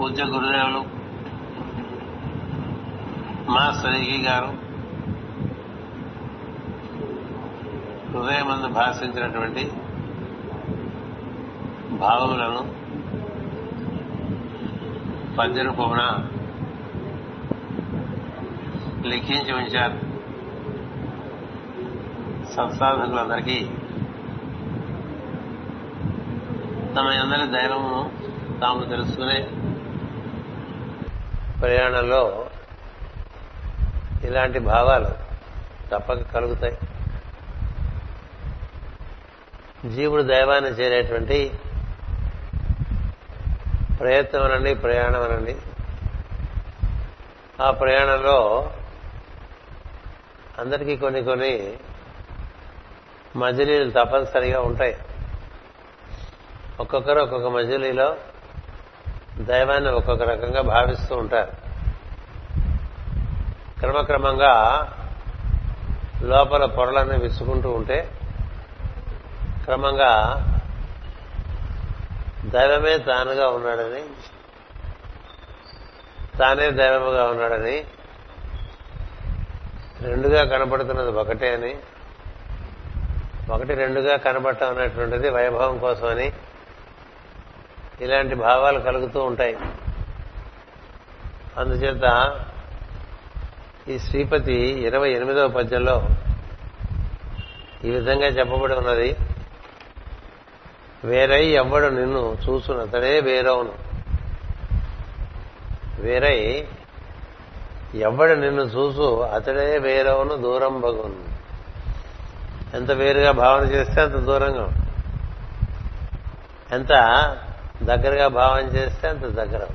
పూజ్య గురుదేవులు మాస్టర్ ఈ గారు హృదయమందు భాషించినటువంటి భావములను పద్యరూపమున లిఖించి ఉంచారు. సత్సాధకులందరికీ తమ అందరి ధైర్యమును తాము తెలుసుకునే ప్రయాణంలో ఇలాంటి భావాలు తప్పక కలుగుతాయి. జీవుడు దైవాన్ని చేరేటువంటి ప్రయత్నం అనండి ప్రయాణం అనండి ఆ ప్రయాణంలో అందరికీ కొన్ని కొన్ని మజిలీలు తప్పనిసరిగా ఉంటాయి. ఒక్కొక్కరు ఒక్కొక్క మజిలీలో దైవాన్ని ఒక్కొక్క రకంగా భావిస్తూ ఉంటారు. క్రమక్రమంగా లోపల పొరలన్నీ విసుకుంటూ ఉంటే క్రమంగా దైవమే తానుగా ఉన్నాడని తానే దైవముగా ఉన్నాడని రెండుగా కనపడుతున్నది ఒకటే అని ఒకటి రెండుగా కనబడటం అనేటువంటిది వైభవం కోసమని ఇలాంటి భావాలు కలుగుతూ ఉంటాయి. అందుచేత ఈ శ్రీపతి ఇరవై ఎనిమిదవ పద్యంలో ఈ విధంగా చెప్పబడి ఉన్నది. వేరై ఎవ్వడు నిన్ను చూసును అతడే వేరవును వేరై ఎవ్వడు నిన్ను చూసు అతడే వేరవును దూరం బగును ఎంత వేరుగా భావన చేస్తే అంత దూరంగా ఎంత దగ్గరగా భావం చేస్తే అంత దగ్గర.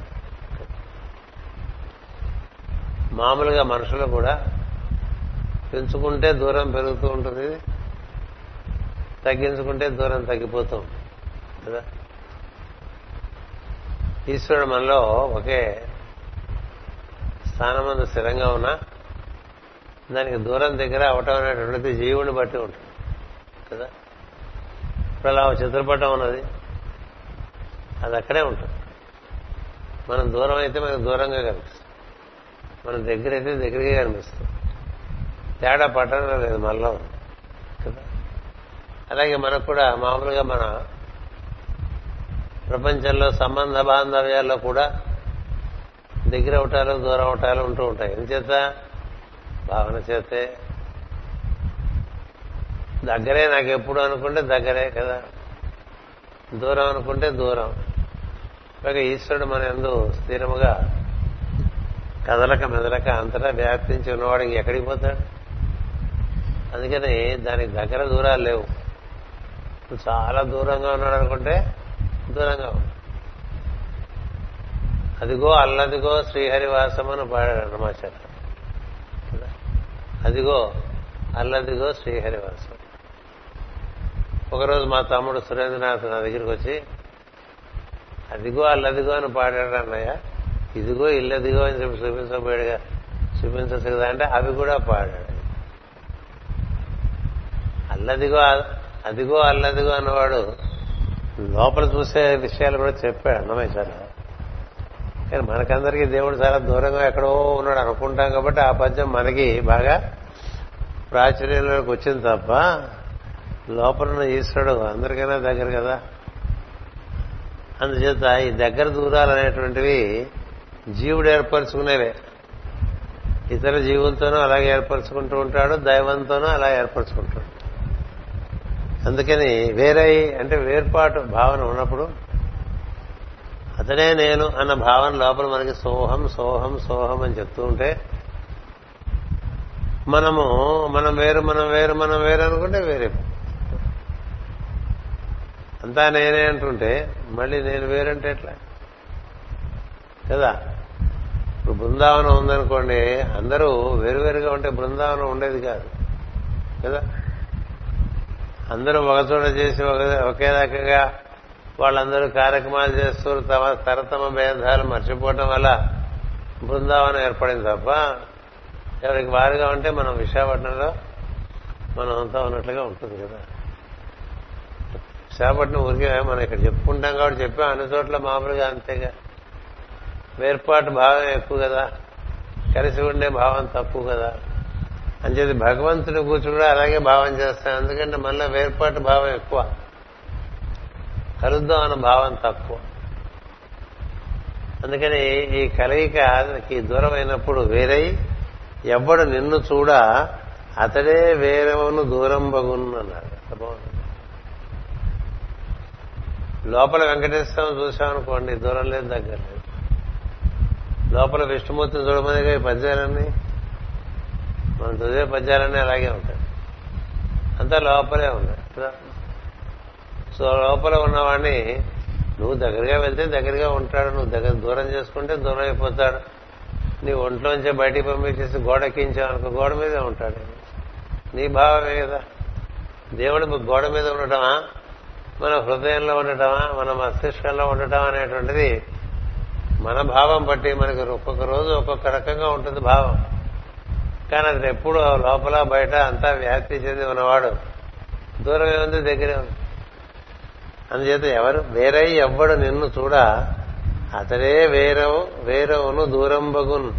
మామూలుగా మనుషులు కూడా పెంచుకుంటే దూరం పెరుగుతూ ఉంటుంది తగ్గించుకుంటే దూరం తగ్గిపోతూ ఉంటుంది కదా? ఈశ్వరుడు మనలో ఒకే స్థానమందు స్థిరంగా ఉన్నా దానికి దూరం దగ్గర అవటం అనేటువంటిది జీవుని బట్టి ఉంటుంది కదా? ఇప్పుడు అలా చిత్రపటం ఉన్నది. అది అక్కడే ఉంటుంది. మనం దూరం అయితే మనకు దూరంగా కనిపిస్తుంది. మన దగ్గర అయితే దగ్గరగా కనిపిస్తుంది. తేడా పట్టడం లేదు మనలో. కదా? అలాగే మనకు కూడా మామూలుగా మన ప్రపంచంలో సంబంధ బాంధవ్యాల్లో కూడా దగ్గర అవటాలు దూరం అవటాలు ఉంటూ ఉంటాయి. ఎందుచేత? భావన చేతే. దగ్గరే నాకు ఎప్పుడు అనుకుంటే దగ్గరే కదా? దూరం అనుకుంటే దూరం. పైగా ఈశ్వరుడు మన ఎందు స్థిరముగా కదలక మెదలక అంతటా వ్యాప్తించి ఉన్నవాడు ఎక్కడికి పోతాడు? అందుకని దానికి దగ్గర దూరాలు లేవు. చాలా దూరంగా ఉన్నాడు అనుకుంటే దూరంగా అదిగో అల్లదిగో శ్రీహరివాసం అని పాడాడు అన్నమాచార్య అదిగో అల్లదిగో శ్రీహరివాసం. ఒకరోజు మా తమ్ముడు సురేంద్రనాథ్ నా దగ్గరికి వచ్చి అదిగో అల్లదిగో అని పాడాడు అన్నయ్య. ఇదిగో ఇల్లదిగో అని చెప్పి చూపించబోయాడుగా చూపించచ్చు కదా అంటే అవి కూడా పాడాడు. అల్లదిగో అదిగో అల్లదిగో అన్నవాడు లోపల చూసే విషయాలు కూడా చెప్పాడు అన్నమయ్య కానీ మనకందరికీ దేవుడు చాలా దూరంగా ఎక్కడో ఉన్నాడు అనుకుంటాం కాబట్టి ఆ పద్యం మనకి బాగా ప్రాచుర్యంలోకి వచ్చింది తప్ప లోపల ఈశ్వరుడు అందరికైనా దగ్గర కదా. అందుచేత ఈ దగ్గర దూరాలు అనేటువంటివి జీవుడు ఏర్పరచుకునేవే. ఇతర జీవులతోనూ అలాగే ఏర్పరచుకుంటూ ఉంటాడు దైవంతోనూ అలా ఏర్పరచుకుంటాడు. అందుకని వేరే అంటే వేర్పాటు భావన ఉన్నప్పుడు అతనే నేను అన్న భావన లోపల మనకి సోహం సోహం సోహం అని చెప్తూ ఉంటే మనము మనం వేరు మనం వేరు మనం వేరు అనుకుంటే వేరే అంతా నేనే అంటుంటే మళ్ళీ నేను వేరంటే ఎట్లా? కదా? ఇప్పుడు బృందావనం ఉందనుకోండి అందరూ వేరువేరుగా ఉంటే బృందావనం ఉండేది కాదు. కదా? అందరూ ఒకచోట చేసి ఒకే రకంగా వాళ్ళందరూ కార్యక్రమాలు చేస్తూ తమ తరతమ భేదాలు మర్చిపోవటం వల్ల బృందావనం ఏర్పడింది తప్ప ఎవరికి వారుగా ఉంటే మనం విశాఖపట్నంలో మనం అంతా ఉన్నట్లుగా ఉంటుంది కదా? చేపట్టిన ఊరికే మనం ఇక్కడ చెప్పుకుంటాం కాబట్టి చెప్పాం. అన్ని చోట్ల మామూలుగా అంతేగా. వేర్పాటు భావం ఎక్కువ కదా. కలిసి ఉండే భావం తక్కువ కదా. అంచేది భగవంతుడు కూర్చుని కూడా అలాగే భావం చేస్తాం. ఎందుకంటే మళ్ళీ వేర్పాటు భావం ఎక్కువ. కలుద్దాం అన్న భావం తక్కువ. అందుకని ఈ కలయికకి దూరం అయినప్పుడు వేరై ఎవ్వడు నిన్ను చూడ అతడే వేరవను దూరం బగును బాగుంది. లోపల వెంకటేశ్వరం చూసామనుకోండి దూరం లేదు దగ్గర లేదు. లోపల విష్ణుమూర్తిని చూడమనిగా ఈ పద్యాలన్నీ? మనం చదివే పద్యాలన్నీ అలాగే ఉంటాయి. అంతా లోపలే ఉన్నాయి. సో లోపల ఉన్నవాడిని నువ్వు దగ్గరగా వెళ్తే దగ్గరగా ఉంటాడు నువ్వు దగ్గర దూరం చేసుకుంటే దూరం అయిపోతాడు. నీ ఒంట్లోంచి బయటికి పంపించేసి గోడ కించావనుకో గోడ మీదే ఉంటాడు. నీ భావమే కదా. దేవుడు గోడ మీద ఉండటమా? మన హృదయంలో ఉండటమా? మన మస్తిష్కంలో ఉండటం అనేటువంటిది మన భావం బట్టి మనకి ఒక్కొక్క రోజు ఒక్కొక్క రకంగా ఉంటుంది భావం. కానీ అది ఎప్పుడు లోపల బయట అంతా వ్యాప్తి చెంది ఉన్నవాడు దూరం ఏముంది దగ్గరే ఉంది. అందుచేత ఎవరు వేరై ఎవ్వడు నిన్ను చూడ అతడే వేరవు వేరవును దూరంబగున్.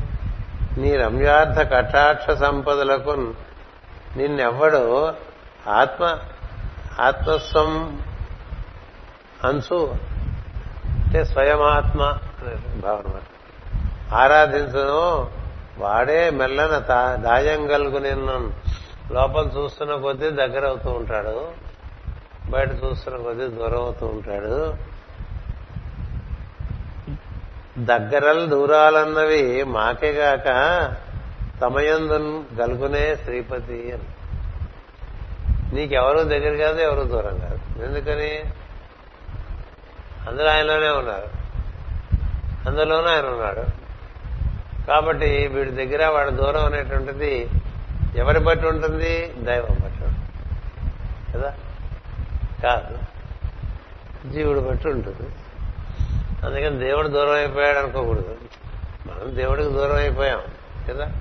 నీ రమ్యార్థ కటాక్ష సంపదలకు నిన్నెవ్వడు ఆత్మ ఆత్మస్వం అంచు అంటే స్వయమాత్మ అనే భావన ఆరాధించను వాడే మెల్లన దాయం కలుగు నిన్ను. లోపల చూస్తున్న కొద్దీ దగ్గర అవుతూ ఉంటాడు. బయట చూస్తున్న కొద్దీ దూరం అవుతూ ఉంటాడు. దగ్గరలు దూరాలన్నవి మాకేగాక తమయందు గలుగునే శ్రీపతి అని. నీకెవరు దగ్గర కాదు ఎవరు దూరం కాదు. ఎందుకని? అందరూ ఆయనలోనే ఉన్నారు. అందులోనూ ఆయన ఉన్నాడు. కాబట్టి వీడి దగ్గర వాడి దూరం అనేటువంటిది ఎవరి బట్టి ఉంటుంది? దైవం బట్టి ఉంటుంది. కదా? కాదు. జీవుడు బట్టి ఉంటుంది. అందుకని దేవుడు దూరం అయిపోయాడు అనుకోకూడదు. మనం దేవుడికి దూరం అయిపోయాం. కదా?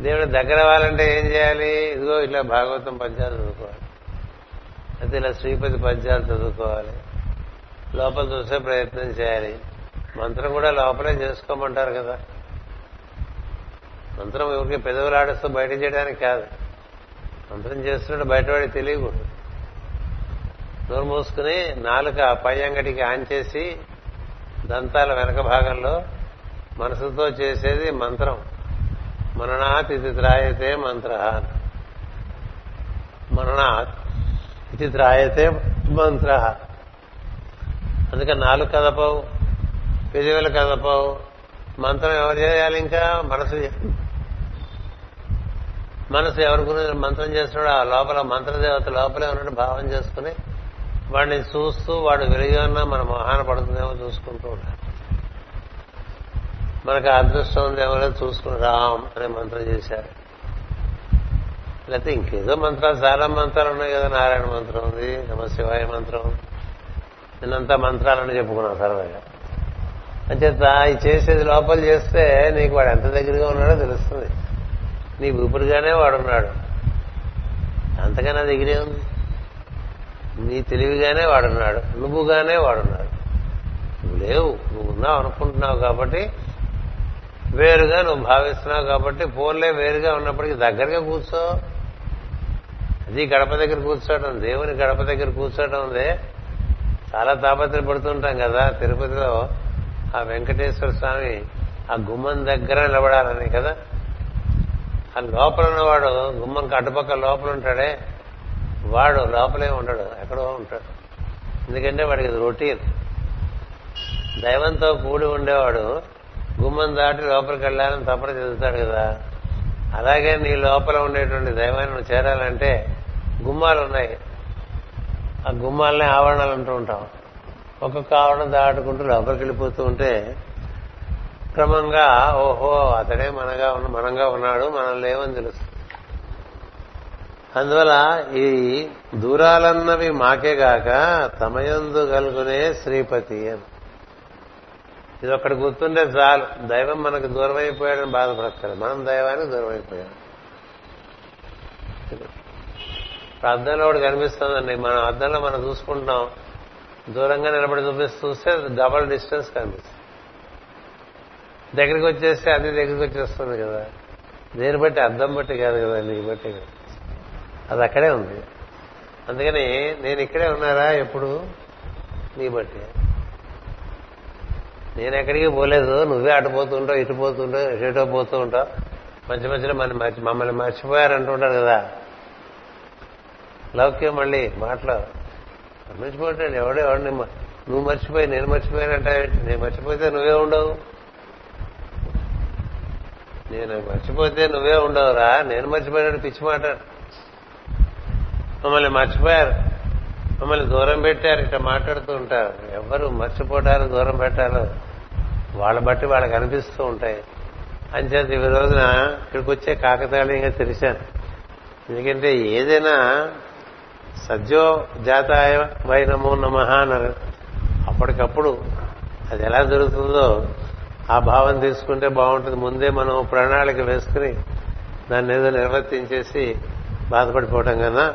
దేవుడు దగ్గర అవ్వాలంటే ఏం చేయాలి? ఇదిగో ఇట్లా భాగవతం పద్యాలు చదువుకోవాలి. అయితే ఇలా శ్రీపతి పద్యాలు చదువుకోవాలి. లోపల చూసే ప్రయత్నం చేయాలి. మంత్రం కూడా లోపలే చేసుకోమంటారు కదా. మంత్రం ఎవరికి పెదవులాడిస్తూ బయట చేయడానికి కాదు. మంత్రం చేస్తున్నట్టు బయటవాడికి తెలియకూడదు. నోరు మూసుకుని నాలుక పై అంగడికి ఆన్ చేసి దంతాల వెనక భాగంలో మనసుతో చేసేది మంత్రం. మననాత్ ఇది త్రాయతే మంత్ర మననాత్ ఇది త్రాయతే మంత్ర. అందుకని నాలుగు కదపవు పెదవులు కదపవు. మంత్రం ఎవరు చేయాలి ఇంకా? మనసు మనసు ఎవరి గురించి మంత్రం చేస్తున్నాడు ఆ లోపల మంత్రదేవత లోపలే ఉన్నట్టు భావం చేసుకుని వాడిని చూస్తూ వాడు వెలుగున్నా మన మొహాన పడుతుందేమో చూసుకుంటూ ఉంటాడు. మనకు అదృష్టం ఉందేమో చూసుకుని రామ్ అనే మంత్రం చేశారు. లేకపోతే ఇంకేదో మంత్రాలు చాలా మంత్రాలు ఉన్నాయి కదా నారాయణ మంత్రం ఉంది నమ శివాయ మంత్రం నిన్నంతా మంత్రాలని చెప్పుకున్నాం సరదాగా అంచేత ఈ చేసేది లోపల చేస్తే నీకు వాడు ఎంత దగ్గరగా ఉన్నాడో తెలుస్తుంది. నీ ఊపిరిగానే వాడున్నాడు. అంతకన్నా దగ్గరే ఉంది. నీ తెలివిగానే వాడున్నాడు. నువ్వుగానే వాడున్నాడు. నువ్వు లేవు. నువ్వు ఉన్నావు అనుకుంటున్నావు కాబట్టి వేరుగా నువ్వు భావిస్తున్నావు కాబట్టి ఫోన్లే వేరుగా ఉన్నప్పటికీ దగ్గరగా కూర్చో. అది గడప దగ్గర కూర్చోవడం దేవుని గడప దగ్గర కూర్చోవడం ఉందే చాలా తాపత్రపడుతుంటాం కదా. తిరుపతిలో ఆ వెంకటేశ్వర స్వామి ఆ గుమ్మం దగ్గర నిలబడాలని కదా. ఆ లోపల ఉన్నవాడు గుమ్మం అటుపక్క లోపల ఉంటాడే. వాడు లోపలే ఉండడు ఎక్కడో ఉంటాడు. ఎందుకంటే వాడికి రొటీన్. దైవంతో కూడి ఉండేవాడు గుమ్మం దాటి లోపలికి వెళ్ళాలని తప్పని చెందుతాడు కదా. అలాగే నీ లోపల ఉండేటువంటి దైవాన్ని నువ్వు చేరాలంటే గుమ్మాలు ఉన్నాయి. ఆ గుమ్మాలనే ఆవరణాలు అంటూ ఉంటాం. ఒక్కొక్క ఆవరణ దాటుకుంటూ లోపలికి వెళ్ళిపోతూ ఉంటే క్రమంగా ఓహో అతడే మనగా ఉన్న మనంగా ఉన్నాడు మనం లేవని తెలుస్తుంది అందువల్ల ఈ దూరాలన్నవి మాకేగాక తమయందు కలుగునే శ్రీపతి అని. ఇది ఒకటి గుర్తుండే చాలు. దైవం మనకు దూరం అయిపోయాడని బాధపడతారు మనం దైవానికి దూరం అయిపోయాం అద్దంలో ఒకటి కనిపిస్తుందండి. మనం అద్దంలో మనం చూసుకుంటున్నాం. దూరంగా నిలబడి చూపిస్తూ చూస్తే డబల్ డిస్టెన్స్ కనిపిస్తుంది. దగ్గరికి వచ్చేస్తే అది దగ్గరికి వచ్చేస్తుంది కదా. దేని బట్టి? అర్థం బట్టి కాదు కదా నీ బట్టి అది అక్కడే ఉంది. అందుకని నేను ఇక్కడే ఉన్నారా ఎప్పుడు? నీ బట్టి. నేను ఎక్కడికి పోలేదు. నువ్వే అటు పోతుంటావు ఇటు పోతుంటావు ఎటో పోతూ ఉంటావు. మధ్య మధ్యలో మన మర్చి- మమ్మల్ని మర్చిపోయారంటుంటారు కదా. లౌక్యం మళ్ళీ మాటలో మర్చిపోతాడు ఎవడో ఎవడిని నువ్వు మర్చిపోయి నేను మర్చిపోయానంట నేను మర్చిపోతే నువ్వే ఉండవు. నేను మర్చిపోతే నువ్వే ఉండవురా నేను మర్చిపోయినట్టు పిచ్చి మాట. మమ్మల్ని మర్చిపోయారు. మమ్మల్ని దూరం పెట్టారు ఇట్లా మాట్లాడుతూ ఉంటారు. ఎవరు మర్చిపోవటారు దూరం పెట్టారు వాళ్ళ బట్టి వాళ్ళకి అనిపిస్తూ ఉంటాయి. అంచేత ఈ రోజున ఇక్కడికి వచ్చే కాకతాళీయంగా తెలిసాను. ఎందుకంటే ఏదైనా సద్యో జాతాయ వైనమో నమ అన్నారు. అప్పటికప్పుడు అది ఎలా జరుగుతుందో ఆ భావం తీసుకుంటే బాగుంటుంది. ముందే మనం ప్రణాళిక వేసుకుని దాన్ని ఏదో నిర్వర్తించేసి బాధపడిపోవటం కన్నా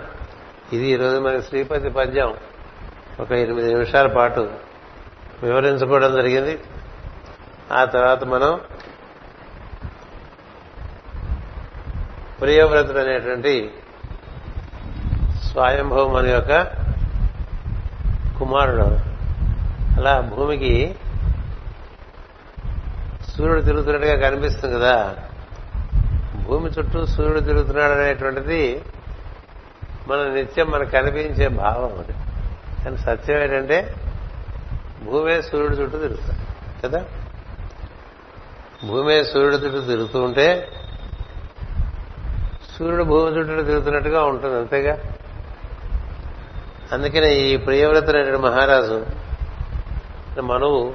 ఇది ఈరోజు మనకి శ్రీపతి పద్యం ఒక ఎనిమిది నిమిషాల పాటు వివరించుకోవడం జరిగింది. ఆ తర్వాత మనం ప్రియవ్రతుడు అనేటువంటి స్వయంభవం మన యొక్క కుమారుడు. అలా భూమికి సూర్యుడు తిరుగుతున్నట్టుగా కనిపిస్తుంది కదా. భూమి చుట్టూ సూర్యుడు తిరుగుతున్నాడు అనేటువంటిది మన నిత్యం మనకు కనిపించే భావం అది. కానీ సత్యం ఏంటంటే భూమే సూర్యుడు చుట్టూ తిరుగుతాడు కదా? భూమే సూర్యుడు చుట్టూ తిరుగుతూ ఉంటే సూర్యుడు భూమి చుట్టూ తిరుగుతున్నట్టుగా ఉంటుంది అంతేగా? అందుకనే ఈ ప్రియవ్రత మహారాజు మనవు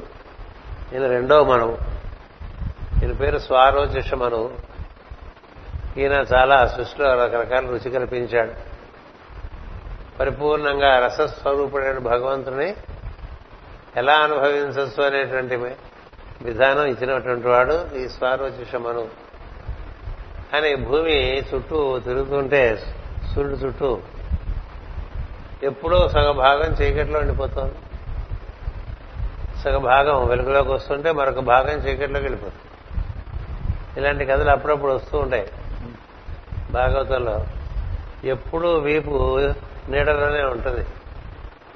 ఈయన రెండవ మనవు. ఈయన పేరు స్వారోచిష మనవు. ఈయన చాలా సృష్టిలో రకరకాల రుచి కల్పించాడు. పరిపూర్ణంగా రసస్వరూపుడైన భగవంతుని ఎలా అనుభవించచ్చు అనేటువంటి విధానం ఇచ్చినటువంటి వాడు ఈ స్వారోచిష మనవు. కానీ భూమి చుట్టూ తిరుగుతుంటే సూర్యుడు చుట్టూ ఎప్పుడో సగభాగం చీకట్లో ఉండిపోతుంది. సగభాగం వెలుగులోకి వస్తుంటే మరొక భాగం చీకట్లోకి వెళ్ళిపోతుంది. ఇలాంటి కథలు అప్పుడప్పుడు వస్తూ ఉంటాయి. భాగవతంలో ఎప్పుడూ వీపు నీడలోనే ఉంటుంది.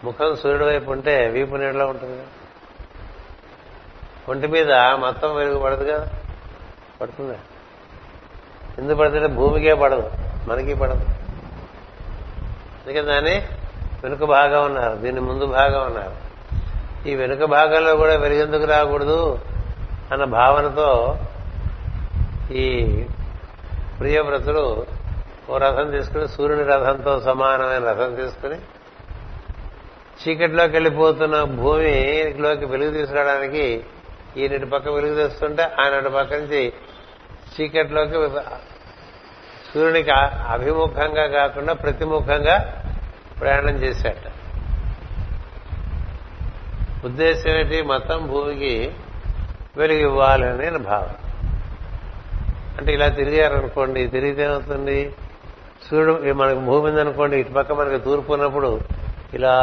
ముఖం సూర్యుడు వైపు ఉంటే వీపు నీడలో ఉంటుంది. ఒంటి మీద మొత్తం వెలుగు పడదు కదా? పడుతుంది? ఎందుకు పడుతుంటే భూమికే పడదు. మనకి పడదు. అందుకే దాన్ని వెనుక భాగం ఉన్నారు దీన్ని ముందు భాగం ఉన్నారు ఈ వెనుక భాగంలో కూడా వెలుగెందుకు రాకూడదు అన్న భావనతో ఈ ప్రియవ్రతుడు ఓ రథం తీసుకుని సూర్యుని రథంతో సమానమైన రథం తీసుకుని చీకటిలోకి వెళ్ళిపోతున్న భూమిలోకి వెలుగు తీసుకురావడానికి ఈయనటి పక్క వెలుగు తెస్తుంటే ఆయన పక్క నుంచి చీకటిలోకి సూర్యునికి అభిముఖంగా కాకుండా ప్రతిముఖంగా ప్రయాణం చేశాట. ఉద్దేశం ఏంటి? మొత్తం భూమికి వెలుగు ఇవ్వాలని నా భావన. అంటే ఇలా తిరిగారనుకోండి తిరిగితే ఏమవుతుంది? సూర్యుడు మనకు భూమి ఉందనుకోండి ఇటు పక్క మనకి తూర్పు ఉన్నప్పుడు ఇలా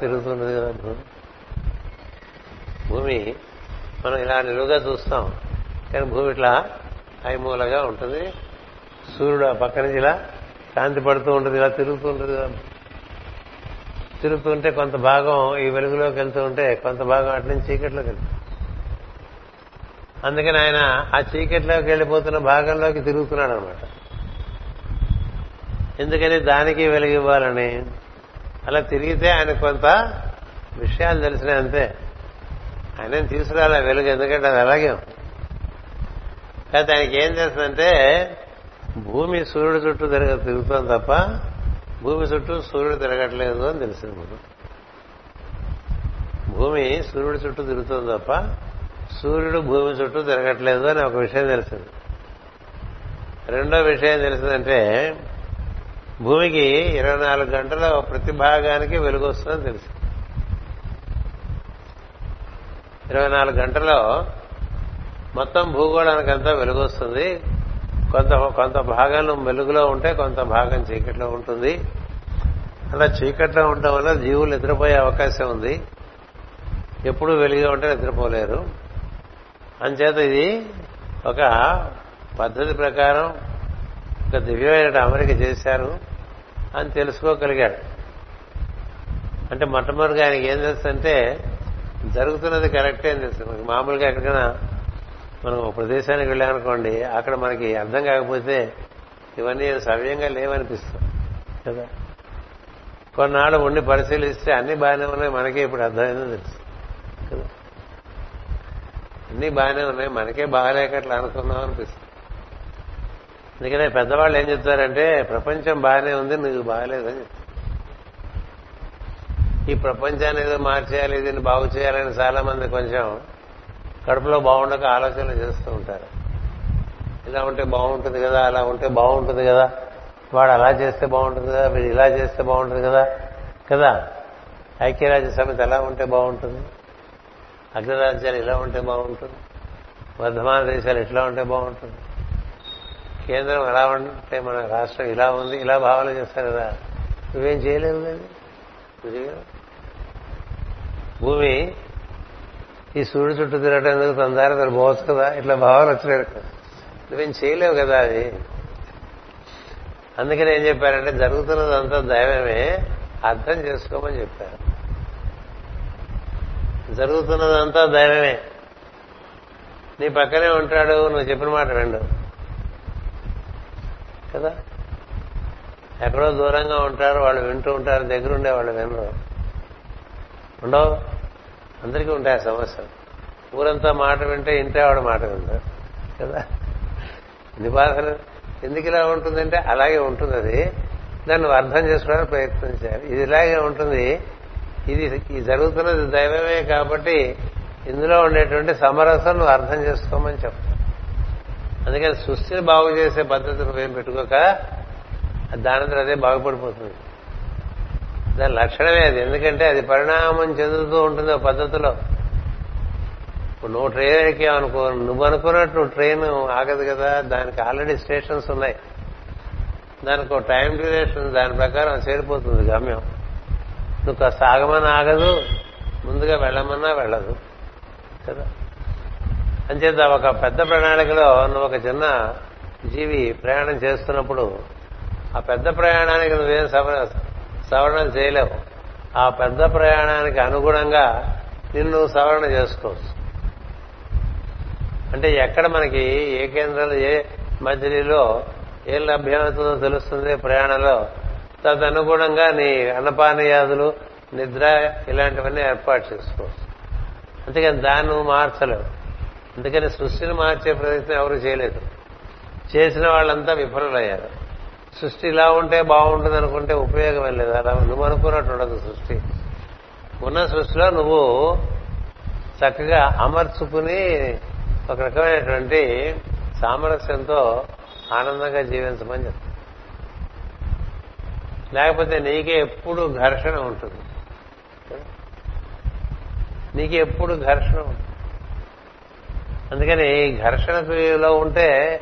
తిరుగుతున్నది కదా భూమి. భూమి మనం ఇలా నిలువుగా చూస్తాం కానీ భూమి ఇట్లా ఐమూలగా ఉంటుంది. సూర్యుడు ఆ పక్క నుంచి ఇలా కాంతి పడుతూ ఉంటుంది ఇలా తిరుగుతూ ఉంటుంది కదా. తిరుగుతుంటే కొంత భాగం ఈ వెలుగులోకి వెళ్తూ ఉంటే కొంత భాగం అటు నుంచి చీకట్లోకి వెళ్తుంది. అందుకని ఆయన ఆ చీకట్లోకి వెళ్ళిపోతున్న భాగంలోకి తిరుగుతున్నాడు అనమాట ఎందుకని దానికి వెలుగు ఇవ్వాలని? అలా తిరిగితే ఆయన కొంత విషయాలు తెలిసినాయి అంతే. ఆయన తీసుకురాలి వెలుగు ఎందుకంటే అది అలాగే కాకపోతే ఆయనకి ఏం చేస్తుందంటే భూమి సూర్యుడు చుట్టూ తిరగ తిరుగుతుంది తప్ప భూమి చుట్టూ సూర్యుడు తిరగట్లేదు అని తెలిసింది మనకు భూమి సూర్యుడు చుట్టూ తిరుగుతుంది తప్ప సూర్యుడు భూమి చుట్టూ తిరగట్లేదు అని ఒక విషయం తెలిసింది. రెండో విషయం తెలిసిందంటే భూమికి ఇరవై నాలుగు గంటల ప్రతి భాగానికి వెలుగు వస్తుందని తెలిసింది. ఇరవై నాలుగు గంటలో మొత్తం భూగోళానికంతా వెలుగు వెలుగొస్తుంది కొంత కొంత భాగాలు వెలుగులో ఉంటే కొంత భాగం చీకట్లో ఉంటుంది. అలా చీకట్లో ఉండటం వల్ల జీవులు నిద్రపోయే అవకాశం ఉంది. ఎప్పుడు వెలుగు ఉంటే నిద్రపోలేరు. అంచేత ఇది ఒక పద్ధతి ప్రకారం ఒక దివ్యమైన అమరిక చేశారు అని తెలుసుకోగలిగాడు. అంటే మొట్టమొదటిగా ఆయనకి ఏం తెలుసు అంటే జరుగుతున్నది కరెక్టే అని తెలుసు. మామూలుగా ఎక్కడికైనా మనం ఒక ప్రదేశానికి వెళ్ళామనుకోండి అక్కడ మనకి అర్థం కాకపోతే ఇవన్నీ సవ్యంగా లేవనిపిస్తుంది కదా? కొన్నాళ్ళు ఉండి పరిశీలిస్తే అన్ని బాగానే ఉన్నాయి మనకే ఇప్పుడు అర్థమైందో తెలుసు. కదా? అన్ని బాగానే ఉన్నాయి మనకే బాగాలేక అట్లా అనుకున్నాం అనిపిస్తుంది. అందుకనే పెద్దవాళ్ళు ఏం చెప్తారంటే ప్రపంచం బాగానే ఉంది నువ్వు బాగాలేదని చెప్తారు. ఈ ప్రపంచాన్ని ఏదో మార్చేయాలి దీన్ని బాగు చేయాలని చాలా మంది కొంచెం కడుపులో బాగుండక ఆలోచనలు చేస్తూ ఉంటారు. ఇలా ఉంటే బాగుంటుంది కదా అలా ఉంటే బాగుంటుంది కదా వాడు అలా చేస్తే బాగుంటుంది కదా వీడు ఇలా చేస్తే బాగుంటుంది కదా కదా? ఐక్యరాజ్య సమితి ఎలా ఉంటే బాగుంటుంది? అగ్రరాజ్యాలు ఇలా ఉంటే బాగుంటుంది? వర్ధమాన దేశాలు ఇట్లా ఉంటే బాగుంటుంది? కేంద్రం ఎలా ఉంటే మన రాష్ట్రం ఇలా ఉంది ఇలా భావన చేస్తారు కదా? నువ్వేం చేయలేవు కదా భూమి ఈ సూర్యుడు చుట్టూ తిరగటం ఎందుకు? తన దారి తను పోవచ్చు కదా. ఇట్లా భావాలు వచ్చినాడు నువ్వేం చేయలేవు కదా అది. అందుకని ఏం చెప్పారంటే జరుగుతున్నదంతా దైవమే అర్థం చేసుకోమని చెప్పారు. జరుగుతున్నదంతా దైవమే. నీ పక్కనే ఉంటాడు నువ్వు చెప్పిన మాట రెండు కదా? ఎక్కడో దూరంగా ఉంటారు వాళ్ళు వింటూ ఉంటారు దగ్గరుండే వాళ్ళు వినరు. ఉండవు. అందరికీ ఉంటాయి ఆ సమస్యలు. ఊరంతా మాట వింటే ఇంటే ఆవిడ మాట వింటారు కదా? నిబాధలు ఎందుకు ఇలా ఉంటుందంటే అలాగే ఉంటుంది అది దాన్ని అర్థం చేసుకోవడానికి ప్రయత్నం చేయాలి. ఇది ఇలాగే ఉంటుంది. ఇది ఈ జరుగుతున్నది దైవమే కాబట్టి ఇందులో ఉండేటువంటి సమరసం నువ్వు అర్థం చేసుకోమని చెప్తాను. అందుకని సృష్టిని బాగు చేసే పద్ధతి నువ్వేం పెట్టుకోక దాని అదే బాగుపడిపోతుంది. దాని లక్షణమే అది. ఎందుకంటే అది పరిణామం చెందుతూ ఉంటుంది ఒక పద్ధతిలో. ఇప్పుడు నువ్వు ట్రైన్ ఎక్కావనుకో నువ్వు అనుకున్నట్టు నువ్వు ట్రైన్ ఆగదు కదా. దానికి ఆల్రెడీ స్టేషన్స్ ఉన్నాయి. దానికి ఒక టైం డ్యూరేషన్ దాని ప్రకారం చేరిపోతుంది గమ్యం. నువ్వు కాస్త ఆగమని ఆగదు ముందుగా వెళ్ళమన్నా వెళ్ళదు. కదా? అంచేత ఒక పెద్ద ప్రణాళికలో నువ్వు ఒక చిన్న జీవి ప్రయాణం చేస్తున్నప్పుడు ఆ పెద్ద ప్రయాణానికి నువ్వేం సవరణ సవరణ చేయలేవు. ఆ పెద్ద ప్రయాణానికి అనుగుణంగా నిన్ను సవరణ చేసుకోవచ్చు. అంటే ఎక్కడ మనకి ఏ కేంద్రంలో ఏ మధ్యలో ఏం లభ్యమవుతుందో తెలుస్తుంది ప్రయాణంలో. తదనుగుణంగా నీ అన్నపానీయాదులు నిద్ర ఇలాంటివన్నీ ఏర్పాటు చేసుకోవచ్చు. అందుకని దాన్ని నువ్వు మార్చలేవు. అందుకని సృష్టిని మార్చే ప్రయత్నం ఎవరు చేయలేదు. చేసిన వాళ్ళంతా విఫలమయ్యారు. సృష్టి ఇలా ఉంటే బాగుంటుంది అనుకుంటే ఉపయోగమే లేదు. అలా నువ్వు అనుకున్నట్టు ఉండదు సృష్టి. ఉన్న సృష్టిలో నువ్వు చక్కగా అమర్చుకుని ఒక రకమైనటువంటి సామరస్యంతో ఆనందంగా జీవించమని చెప్తాను లేకపోతే నీకే ఎప్పుడు ఘర్షణ ఉంటుంది. నీకు ఎప్పుడు ఘర్షణ ఉంటుంది. అందుకని ఘర్షణలో ఉంటే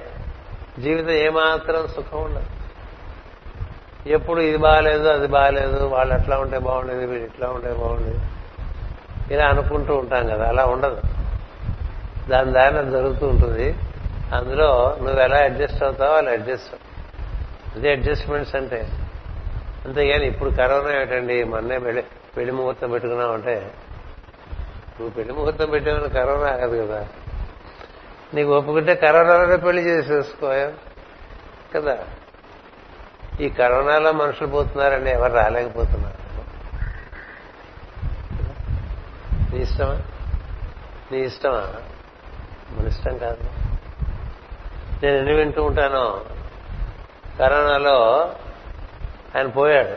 జీవితం ఏమాత్రం సుఖం ఉండదు. ఎప్పుడు ఇది బాగాలేదు అది బాగాలేదు వాళ్ళు అట్లా ఉంటే బాగుండేది వీడు ఇట్లా ఉంటే బాగుండేది. ఇలా అనుకుంటూ ఉంటాం కదా అలా ఉండదు. దాని దారిన జరుగుతూ ఉంటుంది. అందులో నువ్వు ఎలా అడ్జస్ట్ అవుతావో అలా అడ్జస్ట్ అదే అడ్జస్ట్మెంట్స్ అంటే. అంతేగాని ఇప్పుడు కరోనా ఏమిటండి? మొన్నే పెళ్ళి పెళ్ళి ముహూర్తం పెట్టుకున్నావు అంటే నువ్వు పెళ్ళి ముహూర్తం పెట్టావని కరోనా ఆగదు కదా. నీకు ఒప్పుకుంటే కరోనాలోనే పెళ్ళి చేసేసుకోయా కదా? ఈ కరోనాలో మనుషులు పోతున్నారండి ఎవరు రాలేకపోతున్నారు. నీ ఇష్టమా? నీ ఇష్టమా? మన ఇష్టం కాదు. నేను ఎన్ని వింటూ ఉంటాను కరోనాలో ఆయన పోయాడు.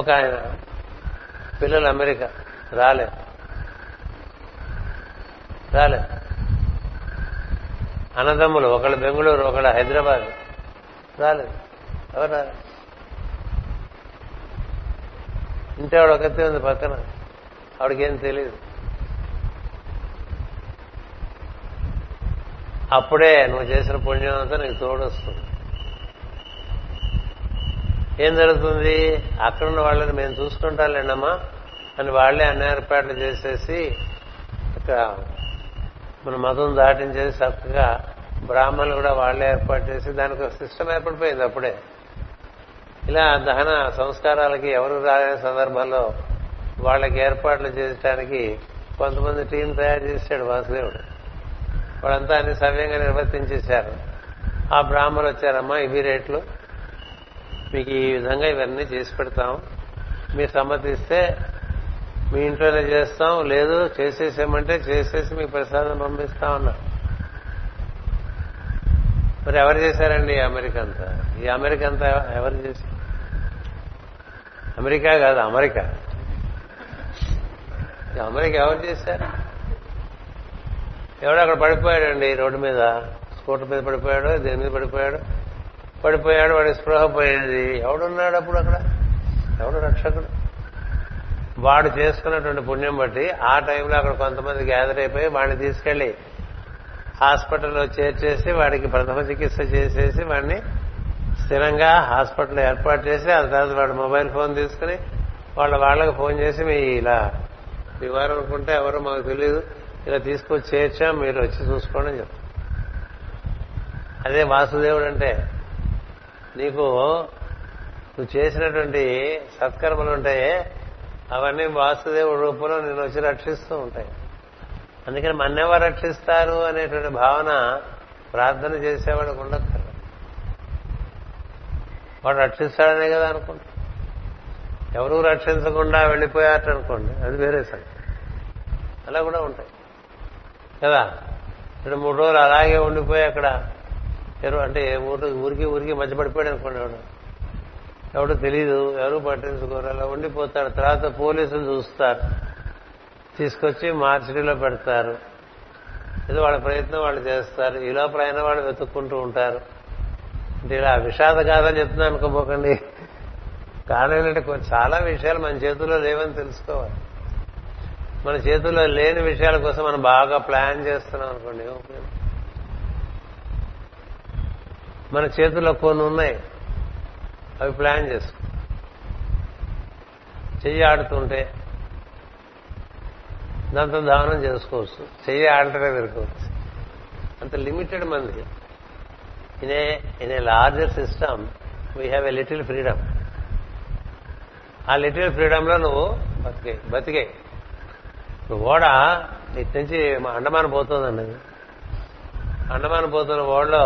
ఒక ఆయన పిల్లలు అమెరికా రాలేదు. రాలే అన్నదమ్ములు ఒకళ్ళు బెంగళూరు ఒకళ్ళు హైదరాబాద్. రాలేదు. ఎవరు రాలేదు? ఇంటి ఆవిడ ఒకతే ఉంది పక్కన. ఆవిడకేం తెలియదు అప్పుడే నువ్వు చేసిన పుణ్యం అంతా నీకు తోడొస్తుంది. ఏం జరుగుతుంది? అక్కడున్న వాళ్ళని మేము చూసుకుంటాలేండమ్మా అని వాళ్ళే అన్ని ఏర్పాట్లు చేసేసి ఇక్కడ మన మతం దాటించేసి చక్కగా బ్రాహ్మణులు కూడా వాళ్ళే ఏర్పాటు చేసి దానికి ఒక సిస్టమ్ ఏర్పడిపోయింది అప్పుడే. ఇలా దహన సంస్కారాలకి ఎవరు రాలేని సందర్భంలో వాళ్ళకి ఏర్పాట్లు చేయడానికి కొంతమంది టీం తయారు చేశాడు వాసుదేవుడు. వాళ్ళంతా అన్ని సవ్యంగా నిర్వర్తించేశారు. ఆ బ్రాహ్మణులు వచ్చారమ్మా ఇవి రేట్లు. మీకు ఈ విధంగా ఇవన్నీ చేసి పెడతాం. మీరు సమ్మతిస్తే మీ ఇంట్లోనే చేస్తాం లేదు చేసేసేమంటే చేసేసి మీకు ప్రసాదం పంపిస్తాం అన్నారు మరి ఎవరు చేశారండి ఈ అమెరికా అంతా ఈ అమెరికా అంతా ఎవరు చేశారు అమెరికా కాదు అమెరికా. ఈ అమెరికా ఎవరు చేశారు? ఎవడో అక్కడ పడిపోయాడండి రోడ్డు మీద. స్కూటర్ మీద పడిపోయాడు దేని మీద పడిపోయాడు. పడిపోయాడు వాడి స్పృహ పోయింది. ఎవడున్నాడు అప్పుడు అక్కడ? ఎవడు రక్షకుడు? వాడు చేసుకున్నటువంటి పుణ్యం బట్టి ఆ టైంలో అక్కడ కొంతమంది గ్యాదర్ అయిపోయి వాడిని తీసుకెళ్ళి హాస్పిటల్లో చేర్చేసి వాడికి ప్రథమ చికిత్స చేసేసి వాడిని స్థిరంగా హాస్పిటల్ ఏర్పాటు చేసి ఆ తర్వాత వాడు మొబైల్ ఫోన్ తీసుకుని వాళ్ళ వాళ్ళకి ఫోన్ చేసి మీ ఇలా నివారణ అనుకుంటే ఎవరో మాకు తెలియదు ఇలా తీసుకొచ్చి చేర్చాం మీరు వచ్చి చూసుకోండి అని అదే వాసుదేవుడు అంటే నీకు నువ్వు చేసినటువంటి సత్కర్మలు ఉంటాయే అవన్నీ వాసుదేవుడు రూపంలో నేను వచ్చి రక్షిస్తూ ఉంటాయి. అందుకని మన్నెవరు రక్షిస్తారు అనేటువంటి భావన ప్రార్థన చేసేవాడికి ఉండదు వాడు రక్షిస్తాడనే కదా అనుకుంటా. ఎవరూ రక్షించకుండా వెళ్ళిపోయారట అనుకోండి అది వేరే సంగతి. అలా కూడా ఉంటాయి. కదా? ఇప్పుడు మూడు రోజులు అలాగే ఉండిపోయి అక్కడ అంటే ఊరు ఊరికి ఊరికి మధ్య పడిపోయాడు అనుకోండి వాడు ఎవడు తెలియదు ఎవరు పట్టించుకోరు అలా ఉండిపోతాడు తర్వాత పోలీసులు చూస్తారు. తీసుకొచ్చి మార్చిడీలో పెడతారు. ఏదో వాళ్ళ ప్రయత్నం వాళ్ళు చేస్తారు. ఈ లోపల అయినా వాళ్ళు వెతుక్కుంటూ ఉంటారు. అంటే ఇలా విషాద కాదని చెప్తున్నాను అనుకోపోకండి. కారణం ఏంటంటే చాలా విషయాలు మన చేతుల్లో లేవని తెలుసుకోవాలి. మన చేతుల్లో లేని విషయాల కోసం మనం బాగా ప్లాన్ చేస్తున్నాం అనుకోండి. మన చేతుల్లో కొన్ని ఉన్నాయి. అవి ప్లాన్ చేసుకో. చెయ్యి ఆడుతుంటే దాంతో దానం చేసుకోవచ్చు. చెయ్యి ఆడటమే పెరుకోవచ్చు అంత లిమిటెడ్ మంది ఇనే ఇనే in a larger system we have a little freedom ఆ లిటిల్ ఫ్రీడమ్లో నువ్వు బతికే బతికే. నువ్వు ఓడ ఇటు నుంచి మా అండమాన పోతుందండి అండమాన పోతున్న ఓడలో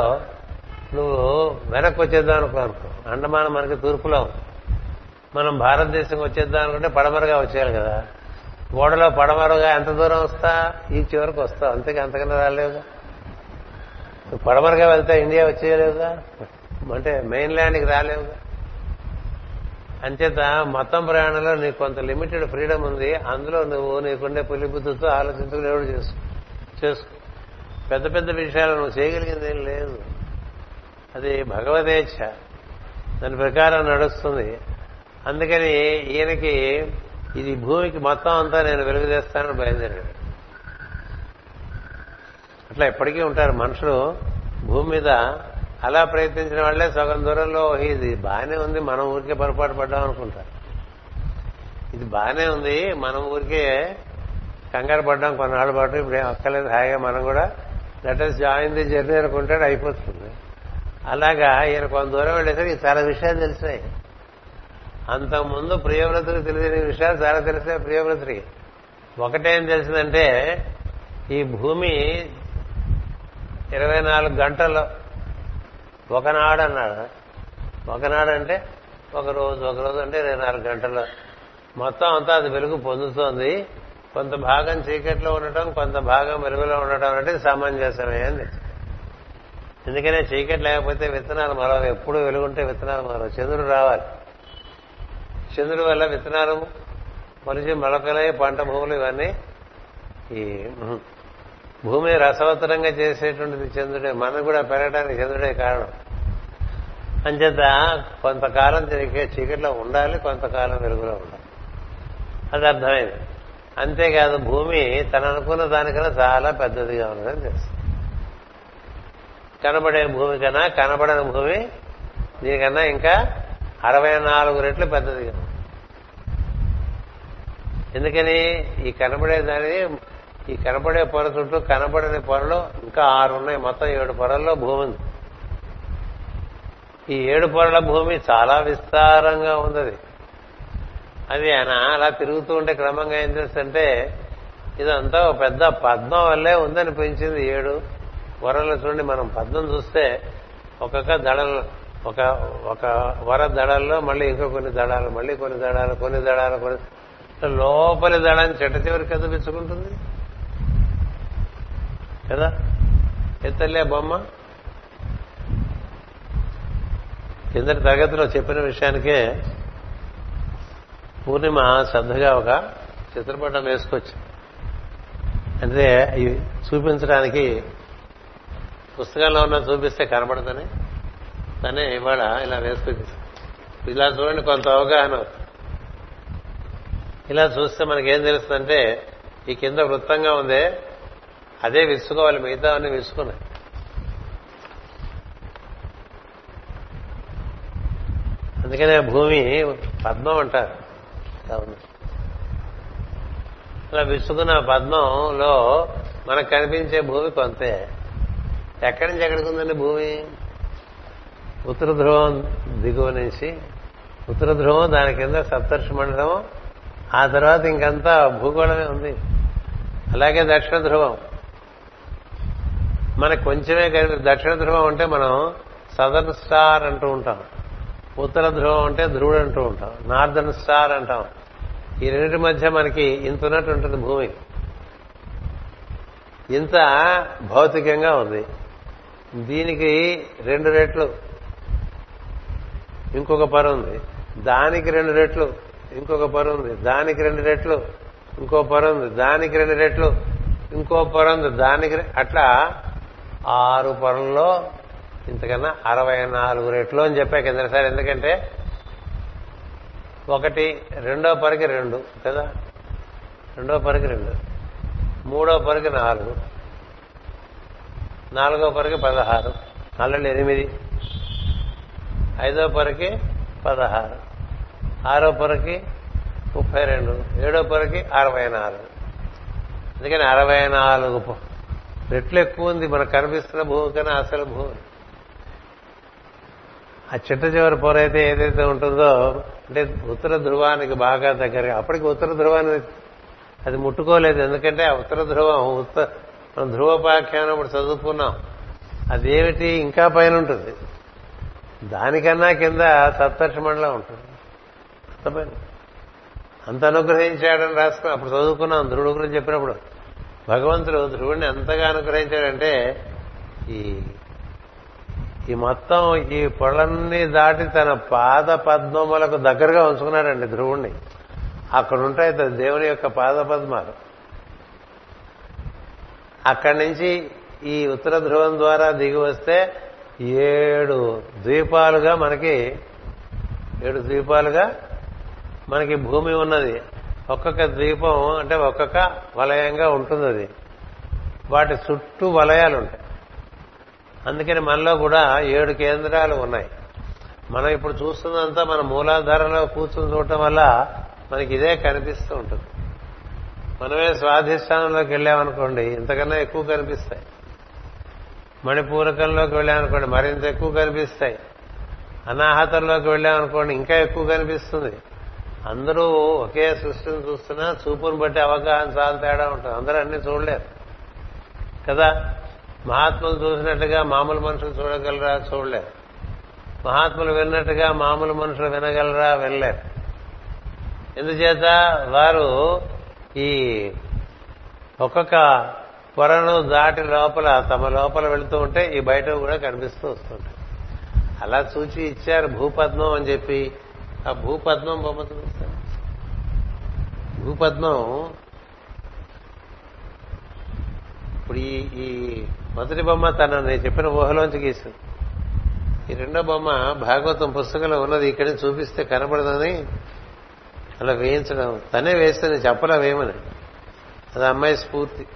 నువ్వు వెనక్కి వచ్చేద్దాం అనుకో అనుకో మనకి తూర్పులో మనం భారతదేశం వచ్చేద్దాం అనుకుంటే పడమరగా వచ్చేయాలి కదా. ఓడలో పడమరగా ఎంత దూరం వస్తా? ఈ చివరికి వస్తావు. అంతేగా అంతకన్నా రాలేవుగా. పడమరగా వెళ్తే ఇండియా వచ్చేయలేవుగా? అంటే మెయిన్ ల్యాండ్కి రాలేవుగా? అంచేత మతం ప్రయాణంలో నీకు కొంత లిమిటెడ్ ఫ్రీడమ్ ఉంది. అందులో నువ్వు నీకుండే పులిబుద్ధితో ఆలోచించుకుని ఎవడు చేసుకో? చేసుకో. పెద్ద పెద్ద విషయాలు నువ్వు చేయగలిగింది ఏం లేదు. అది భగవదేచ్ఛ దాని ప్రకారం నడుస్తుంది. అందుకని ఈయనకి ఇది భూమికి మొత్తం అంతా నేను వెలుగుదేస్తానని బయలుదేరాడు. అట్లా ఎప్పటికీ ఉంటారు మనుషులు. భూమి మీద అలా ప్రయత్నించిన వాళ్ళే సగం దూరంలో ఇది బాగానే ఉంది మనం ఊరికే పొరపాటు పడ్డాం అనుకుంటారు. ఇది బాగానే ఉంది మనం ఊరికే కంగారు పడ్డాం కొన్నాళ్ళ పాటు ఇప్పుడు ఏం అక్కర్లేదు హాయిగా మనం కూడా లెటర్స్ జాయిన్ ది జర్నీ అనుకుంటాడు అయిపోతుంది. అలాగా ఈయన కొంత దూరం వెళ్ళేసరికి చాలా విషయాలు తెలిసినాయి. అంతకుముందు ప్రియవ్రతుడికి తెలియని విషయాలు చాలా తెలిసినాయి ప్రియవ్రతుడికి. ఒకటేం తెలిసిందంటే ఈ భూమి ఇరవై నాలుగు గంటల్లో ఒకనాడు అన్నాడు. ఒకనాడు అంటే ఒక రోజు ఒక రోజు అంటే ఇరవై నాలుగు గంటలు మొత్తం అంతా అది వెలుగు పొందుతోంది. కొంత భాగం చీకట్లో ఉండటం కొంత భాగం వెలుగులో ఉండటం అంటే సమంజసమే అని తెలుసు. ఎందుకనే చీకటి లేకపోతే విత్తనాలు మరో ఎప్పుడు వెలుగుంటే విత్తనాలు మరో చంద్రుడు రావాలి. చంద్రుడి వల్ల విత్తనాలు మనిషి మొలకలై పంట భూములు ఇవన్నీ ఈ భూమి రసవత్తరంగా చేసేటువంటిది చంద్రుడే. మనం కూడా పెరగడానికి చంద్రుడే కారణం. అంచేత కొంతకాలం తిరిగే చీకట్లో ఉండాలి కొంతకాలం వెలుగులో ఉండాలి. అది అర్థమైంది. అంతేకాదు భూమి తన అనుకున్న దానికన్నా చాలా పెద్దదిగా ఉన్నదని తెలుసు. కనబడే భూమి కన్నా కనబడని భూమి దీనికన్నా ఇంకా అరవై నాలుగు రెట్లు పెద్దది కదా. ఎందుకని ఈ కనబడే దాని ఈ కనబడే పొర చుట్టూ కనబడని పొరలు ఇంకా ఆరు ఉన్నాయి. మొత్తం ఏడు పొరల్లో భూమి ఉంది. ఈ ఏడు పొరల భూమి చాలా విస్తారంగా ఉంది అది అది ఆయన అలా తిరుగుతూ ఉంటే క్రమంగా ఏం చేస్తుంటే ఇదంతా పెద్ద పద్మం వల్లే ఉందని పెంచింది ఏడు. వరలు చూడండి మనం పద్మం చూస్తే ఒక్కొక్క దడలు ఒక ఒక వర దడల్లో మళ్ళీ ఇంకో కొన్ని దడాలు మళ్ళీ కొన్ని దడాలు కొన్ని దడాలు కొన్ని లోపలి దడాన్ని చెట్ట చివరికి కదా పిచ్చుకుంటుంది కదా? ఎత్తలే బొమ్మ? కిందటి తరగతిలో చెప్పిన విషయానికే పూర్ణిమ శ్రద్ధగా ఒక చిత్రపటం వేసుకొచ్చి. అంటే చూపించడానికి పుస్తకంలో ఉన్న చూపిస్తే కనబడదని తనే ఇవాళ ఇలా వేసుకుంది ఇలా చూడండి కొంత అవగాహన ఇలా చూస్తే మనకేం తెలుస్తుందంటే ఈ కింద వృత్తంగా ఉందే అదే విసుకోవాలి మిగతా అన్ని విసుకున్నాయి అందుకనే భూమి పద్మం అంటారు. అలా విసుకున్న పద్మంలో మనకు కనిపించే భూమి కొంతే. ఎక్కడి నుంచి ఎక్కడికి ఉందండి భూమి? ఉత్తర ధ్రువం దిగువ నుంచి. ఉత్తర ధ్రువం దాని కింద సప్తర్షి మండలం ఆ తర్వాత ఇంకంతా భూగోళమే ఉంది. అలాగే దక్షిణ ధ్రువం. మనకు కొంచెమే దక్షిణ ధ్రువం అంటే మనం సదర్న్ స్టార్ అంటూ ఉంటాం. ఉత్తర ధ్రువం అంటే ధ్రువుడు అంటూ ఉంటాం. నార్దర్న్ స్టార్ అంటాం. ఈ రెండింటి మధ్య మనకి ఇంత ఉన్నట్టు ఉంటుంది భూమి. ఇంత భౌతికంగా ఉంది. దీనికి రెండు రెట్లు. ఇంకొక పొర ఉంది. దానికి రెండు రెట్లు. ఇంకొక పరు ఉంది. దానికి రెండు రెట్లు. ఇంకో పొర ఉంది. దానికి రెండు రెట్లు. ఇంకో పొర ఉంది. దానికి అట్లా ఆరు పొరల్లో ఇంతకన్నా అరవై నాలుగు రెట్లు అని చెప్పా కింద సార్. ఎందుకంటే ఒకటి రెండో పరికి రెండు కదా? రెండో పరికి రెండు. మూడో పరికి నాలుగు. నాలుగో పొరకి పదహారు నాలుగు ఎనిమిది. ఐదో పొరకి పదహారు ఆరో పొరకి ముప్పై రెండు ఏడో పొరకి అరవై నాలుగు అందుకని అరవై నాలుగు రెట్లు ఎక్కువ ఉంది మనకు కనిపిస్తున్న భూమి కన్నా అసలు భూమి. ఆ చిట్ట చివరి పొర అయితే ఏదైతే ఉంటుందో అంటే ఉత్తర ధ్రువానికి బాగా దగ్గరగా అప్పటికి ఉత్తర ధ్రువాన్ని అది ముట్టుకోలేదు ఎందుకంటే ఆ ఉత్తర ధ్రువం ఉత్తర మనం ధ్రువోపాఖ్యానం ఇప్పుడు చదువుకున్నాం. అదేమిటి? ఇంకా పైన ఉంటుంది దానికన్నా కింద సప్తర్షి మండలం ఉంటుంది. అంత అంత అనుగ్రహించాడని రాసుకున్నాం అప్పుడు చదువుకున్నాం. ధ్రువుడు గురించి చెప్పినప్పుడు భగవంతుడు ధ్రువుడిని ఎంతగా అనుగ్రహించాడంటే ఈ ఈ మొత్తం ఈ పొలన్నీ దాటి తన పాద పద్మములకు దగ్గరగా ఉంచుకున్నాడండి ధ్రువుణ్ణి. అక్కడ ఉంటాయి దేవుని యొక్క పాద పద్మాలు. అక్కడి నుంచి ఈ ఉత్తర ధ్రువం ద్వారా దిగి వస్తే ఏడు ద్వీపాలుగా మనకి ఏడు ద్వీపాలుగా మనకి భూమి ఉన్నది. ఒక్కొక్క ద్వీపం అంటే ఒక్కొక్క వలయంగా ఉంటుంది అది వాటి చుట్టూ వలయాలు ఉంటాయి. అందుకని మనలో కూడా ఏడు కేంద్రాలు ఉన్నాయి. మనం ఇప్పుడు చూస్తున్నంతా మన మూలాధారంలో కూర్చుని చూడటం వల్ల మనకి ఇదే కనిపిస్తూ ఉంటుంది. మనమే స్వాధిష్టానంలోకి వెళ్ళామనుకోండి ఇంతకన్నా ఎక్కువ కనిపిస్తాయి. మణిపూరకంలోకి వెళ్ళామనుకోండి మరింత ఎక్కువ కనిపిస్తాయి. అనాహతంలోకి వెళ్ళామనుకోండి ఇంకా ఎక్కువ కనిపిస్తుంది. అందరూ ఒకే సృష్టిని చూస్తున్నా చూపును బట్టి అవగాహన చాలా తేడా ఉంటుంది. అందరూ అన్ని చూడలేరు. కదా? మహాత్ములు చూసినట్టుగా మామూలు మనుషులు చూడగలరా? చూడలేరు. మహాత్ములు విన్నట్టుగా మామూలు మనుషులు వినగలరా? వినలేరు. ఎందుచేత వారు ఈ ఒక్కొక్క పొరను దాటి లోపల తమ లోపల వెళుతూ ఉంటే ఈ బయట కూడా కనిపిస్తూ వస్తుంటాయి. అలా చూచి ఇచ్చారు భూపద్మం అని చెప్పి. ఆ భూపద్మం బొమ్మ చూపిస్తారు భూపద్మం ఇప్పుడు ఈ ఈ మొదటి బొమ్మ తన నేను చెప్పిన ఊహలోంచి గీసింది. ఈ రెండో బొమ్మ భాగవతం పుస్తకంలో ఉన్నది ఇక్కడి చూపిస్తే కనపడదని అలా వేయించడం తనే వేస్తే నేను చెప్పలా వేయమని అది అమ్మాయి స్ఫూర్తి.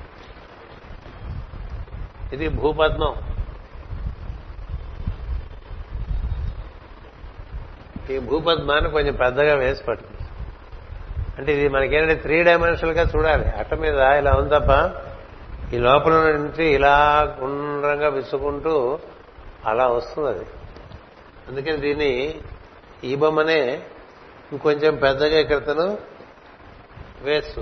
ఇది భూపద్మం. ఈ భూపద్మాన్ని కొంచెం పెద్దగా వేసి పట్టింది అంటే ఇది మనకేంటంటే త్రీ డైమెన్షనల్గా చూడాలి. అట్ట మీద ఇలా ఉంది తప్ప ఈ లోపల నుంచి ఇలా గుండ్రంగా విసుకుంటూ అలా వస్తుంది అది అందుకని దీన్ని ఈ బొమ్మనే ఇంకొంచెం పెద్దగా ఇక్కడతను వేస్తు.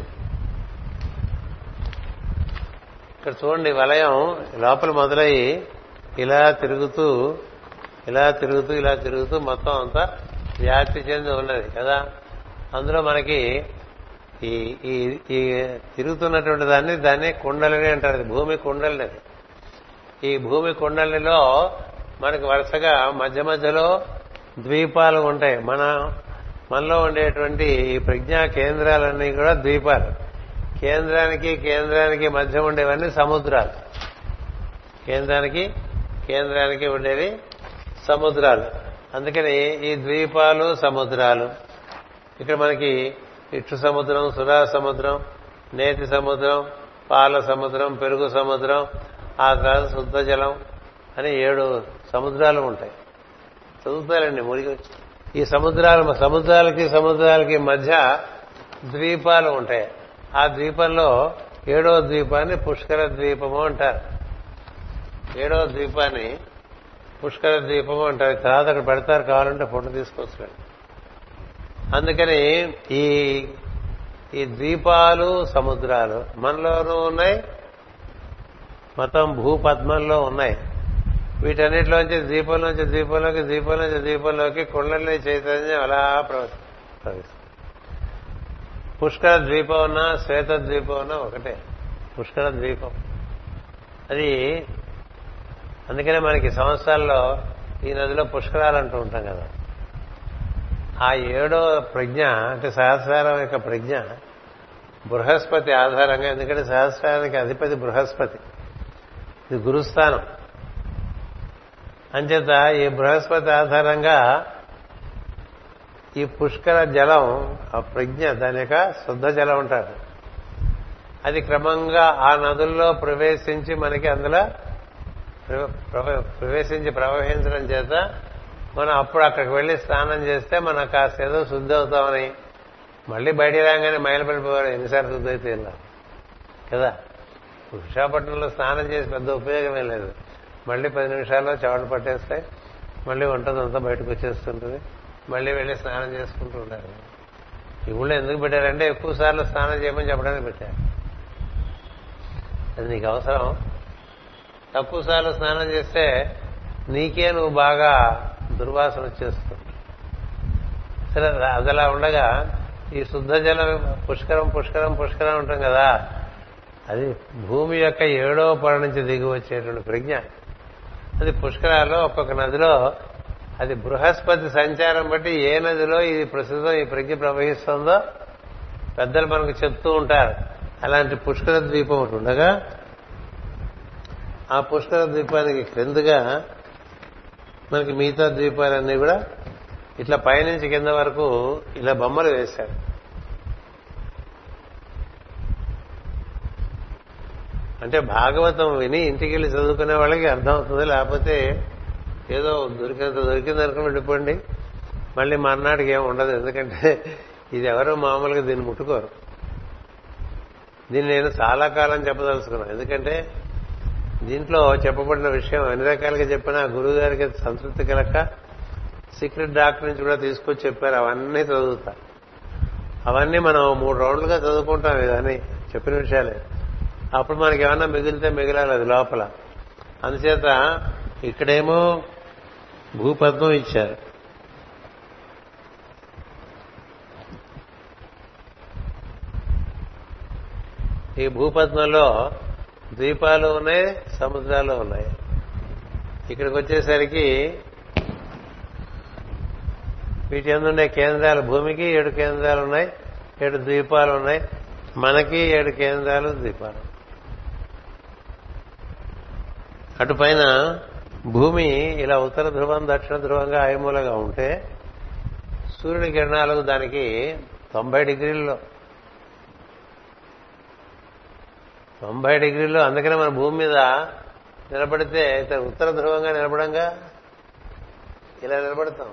ఇక్కడ చూడండి వలయం లోపల మొదలయ్యి ఇలా తిరుగుతూ ఇలా తిరుగుతూ ఇలా తిరుగుతూ మొత్తం అంతా వ్యాప్తి చెంది ఉన్నది కదా? అందులో మనకి ఈ ఈ ఈ తిరుగుతున్నటువంటి దాన్ని దాన్ని కుండలని అంటారు భూమి కుండలిని ఈ భూమి కుండలిలో మనకి వరుసగా మధ్య మధ్యలో ద్వీపాలు ఉంటాయి. మన మనలో ఉండేటువంటి ఈ ప్రజ్ఞా కేంద్రాలన్నీ కూడా ద్వీపాలు. కేంద్రానికి కేంద్రానికి మధ్య ఉండేవన్నీ సముద్రాలు. కేంద్రానికి కేంద్రానికి ఉండేవి సముద్రాలు. అందుకని ఈ ద్వీపాలు సముద్రాలు. ఇక్కడ మనకి ఇట్లు సముద్రం సురా సముద్రం నేతి సముద్రం పాల సముద్రం పెరుగు సముద్రం ఆ తర్వాత శుద్ధ జలం అని ఏడు సముద్రాలు ఉంటాయి. చదువుతారండి వచ్చి. ఈ సముద్రాలు సముద్రాలకి సముద్రాలకి మధ్య ద్వీపాలు ఉంటాయి. ఆ ద్వీపంలో ఏడో ద్వీపాన్ని పుష్కర ద్వీపము అంటారు. ఏడో ద్వీపాన్ని పుష్కర ద్వీపము అంటారు. తర్వాత అక్కడ పెడతారు కావాలంటే ఫోటో తీసుకొచ్చుకోండి. అందుకని ఈ ఈ ద్వీపాలు సముద్రాలు మనలోనూ ఉన్నాయి మొత్తం భూపద్మంలో ఉన్నాయి. వీటన్నిటిలోంచి ద్వీపంలోంచి ద్వీపంలోకి ద్వీపంలోంచి ద్వీపంలోకి కుండలి చైతన్యం అలా ప్రవేశిస్తుంది పుష్కర ద్వీపం ఉన్నా శ్వేత ద్వీపం ఉన్నా ఒకటే. పుష్కర ద్వీపం. అది అందుకనే మనకి సంవత్సరాల్లో ఈ నదిలో పుష్కరాలు అంటూ ఉంటాం కదా. ఆ ఏడో ప్రజ్ఞ అంటే సహస్రారం యొక్క ప్రజ్ఞ బృహస్పతి ఆధారంగా ఎందుకంటే సహస్రానికి అధిపతి బృహస్పతి. ఇది గురుస్థానం. అంచేత ఈ బృహస్పతి ఆధారంగా ఈ పుష్కర జలం ఆ ప్రజ్ఞ దాని యొక్క శుద్ధ జలం ఉంటారు అది క్రమంగా ఆ నదుల్లో ప్రవేశించి మనకి అందులో ప్రవేశించి ప్రవహించడం చేత మనం అప్పుడు అక్కడికి వెళ్ళి స్నానం చేస్తే మనం కాస్త ఏదో శుద్ధి అవుతామని. మళ్ళీ బయటికి రాగానే మైలపడిపోయాడు ఎన్నిసార్లు శుద్ధి అయితే కదా? విశాఖపట్నంలో స్నానం చేసి పెద్ద ఉపయోగమే లేదు. మళ్ళీ పది నిమిషాల్లో చెవట పట్టేస్తాయి. మళ్ళీ వంటదంతా బయటకు వచ్చేస్తుంటుంది. మళ్ళీ వెళ్ళి స్నానం చేసుకుంటూ ఉండాలి. ఈ ఊళ్ళో ఎందుకు పెట్టారంటే ఎక్కువ సార్లు స్నానం చేయమని చెప్పడానికి పెట్టారు. అది నీకు అవసరం. తక్కువ సార్లు స్నానం చేస్తే నీకే నువ్వు బాగా దుర్వాసన వచ్చేస్తుంది. సరే అది అలా ఉండగా ఈ శుద్ధ జలం పుష్కరం పుష్కరం పుష్కరం ఉంటాం కదా. అది భూమి యొక్క ఏడో పొర నుంచి దిగి వచ్చేటువంటి ప్రజ్ఞ. అది పుష్కరాల్లో ఒక్కొక్క నదిలో అది బృహస్పతి సంచారం బట్టి ఏ నదిలో ఇది ప్రస్తుతం ఈ ప్రజ్ఞ ప్రవహిస్తుందో పెద్దలు మనకు చెప్తూ ఉంటారు. అలాంటి పుష్కర ద్వీపం ఒకటి ఉండగా ఆ పుష్కర ద్వీపానికి క్రిందగా మనకి మిగతా ద్వీపాలన్నీ కూడా ఇట్లా పైనుంచి కింద వరకు ఇలా బొమ్మలు వేశారు. అంటే భాగవతం విని ఇంటికి వెళ్ళి చదువుకునే వాళ్ళకి అర్థం అవుతుంది లేకపోతే ఏదో దొరికినంత దొరికింది అనుకుని వెళ్ళిపోండి. మళ్ళీ మర్నాటికి ఏం ఉండదు ఎందుకంటే ఇది ఎవరో మామూలుగా దీన్ని ముట్టుకోరు. దీన్ని నేను చాలా కాలం చెప్పదలుచుకున్నాను. ఎందుకంటే దీంట్లో చెప్పబడిన విషయం అన్ని రకాలుగా చెప్పినా గురువు గారికి సంతృప్తి కలక సీక్రెట్ డాక్టర్ నుంచి కూడా తీసుకొచ్చి చెప్పారు అవన్నీ చదువుతా. అవన్నీ మనం మూడు రౌండ్లుగా చదువుకుంటాం ఇదని చెప్పిన విషయాలే. అప్పుడు మనకి ఏమన్నా మిగిలితే మిగిలాలి అది లోపల. అందుచేత ఇక్కడేమో భూపద్మం ఇచ్చారు. ఈ భూపద్మంలో ద్వీపాలు ఉన్నాయి సముద్రాలు ఉన్నాయి. ఇక్కడికి వచ్చేసరికి వీటి ఎందుండే కేంద్రాలు భూమికి ఏడు కేంద్రాలు ఉన్నాయి ఏడు ద్వీపాలు ఉన్నాయి. మనకి ఏడు కేంద్రాలు ద్వీపాలు. అటుపైన భూమి ఇలా ఉత్తర ధ్రువం దక్షిణ ధ్రువంగా ఆయమూలగా ఉంటే సూర్యుని కిరణాలకు దానికి తొంభై డిగ్రీల్లో. తొంభై డిగ్రీల్లో అందుకనే మన భూమి మీద నిలబడితే ఉత్తర ధ్రువంగా నిలబడంగా ఇలా నిలబడతాం.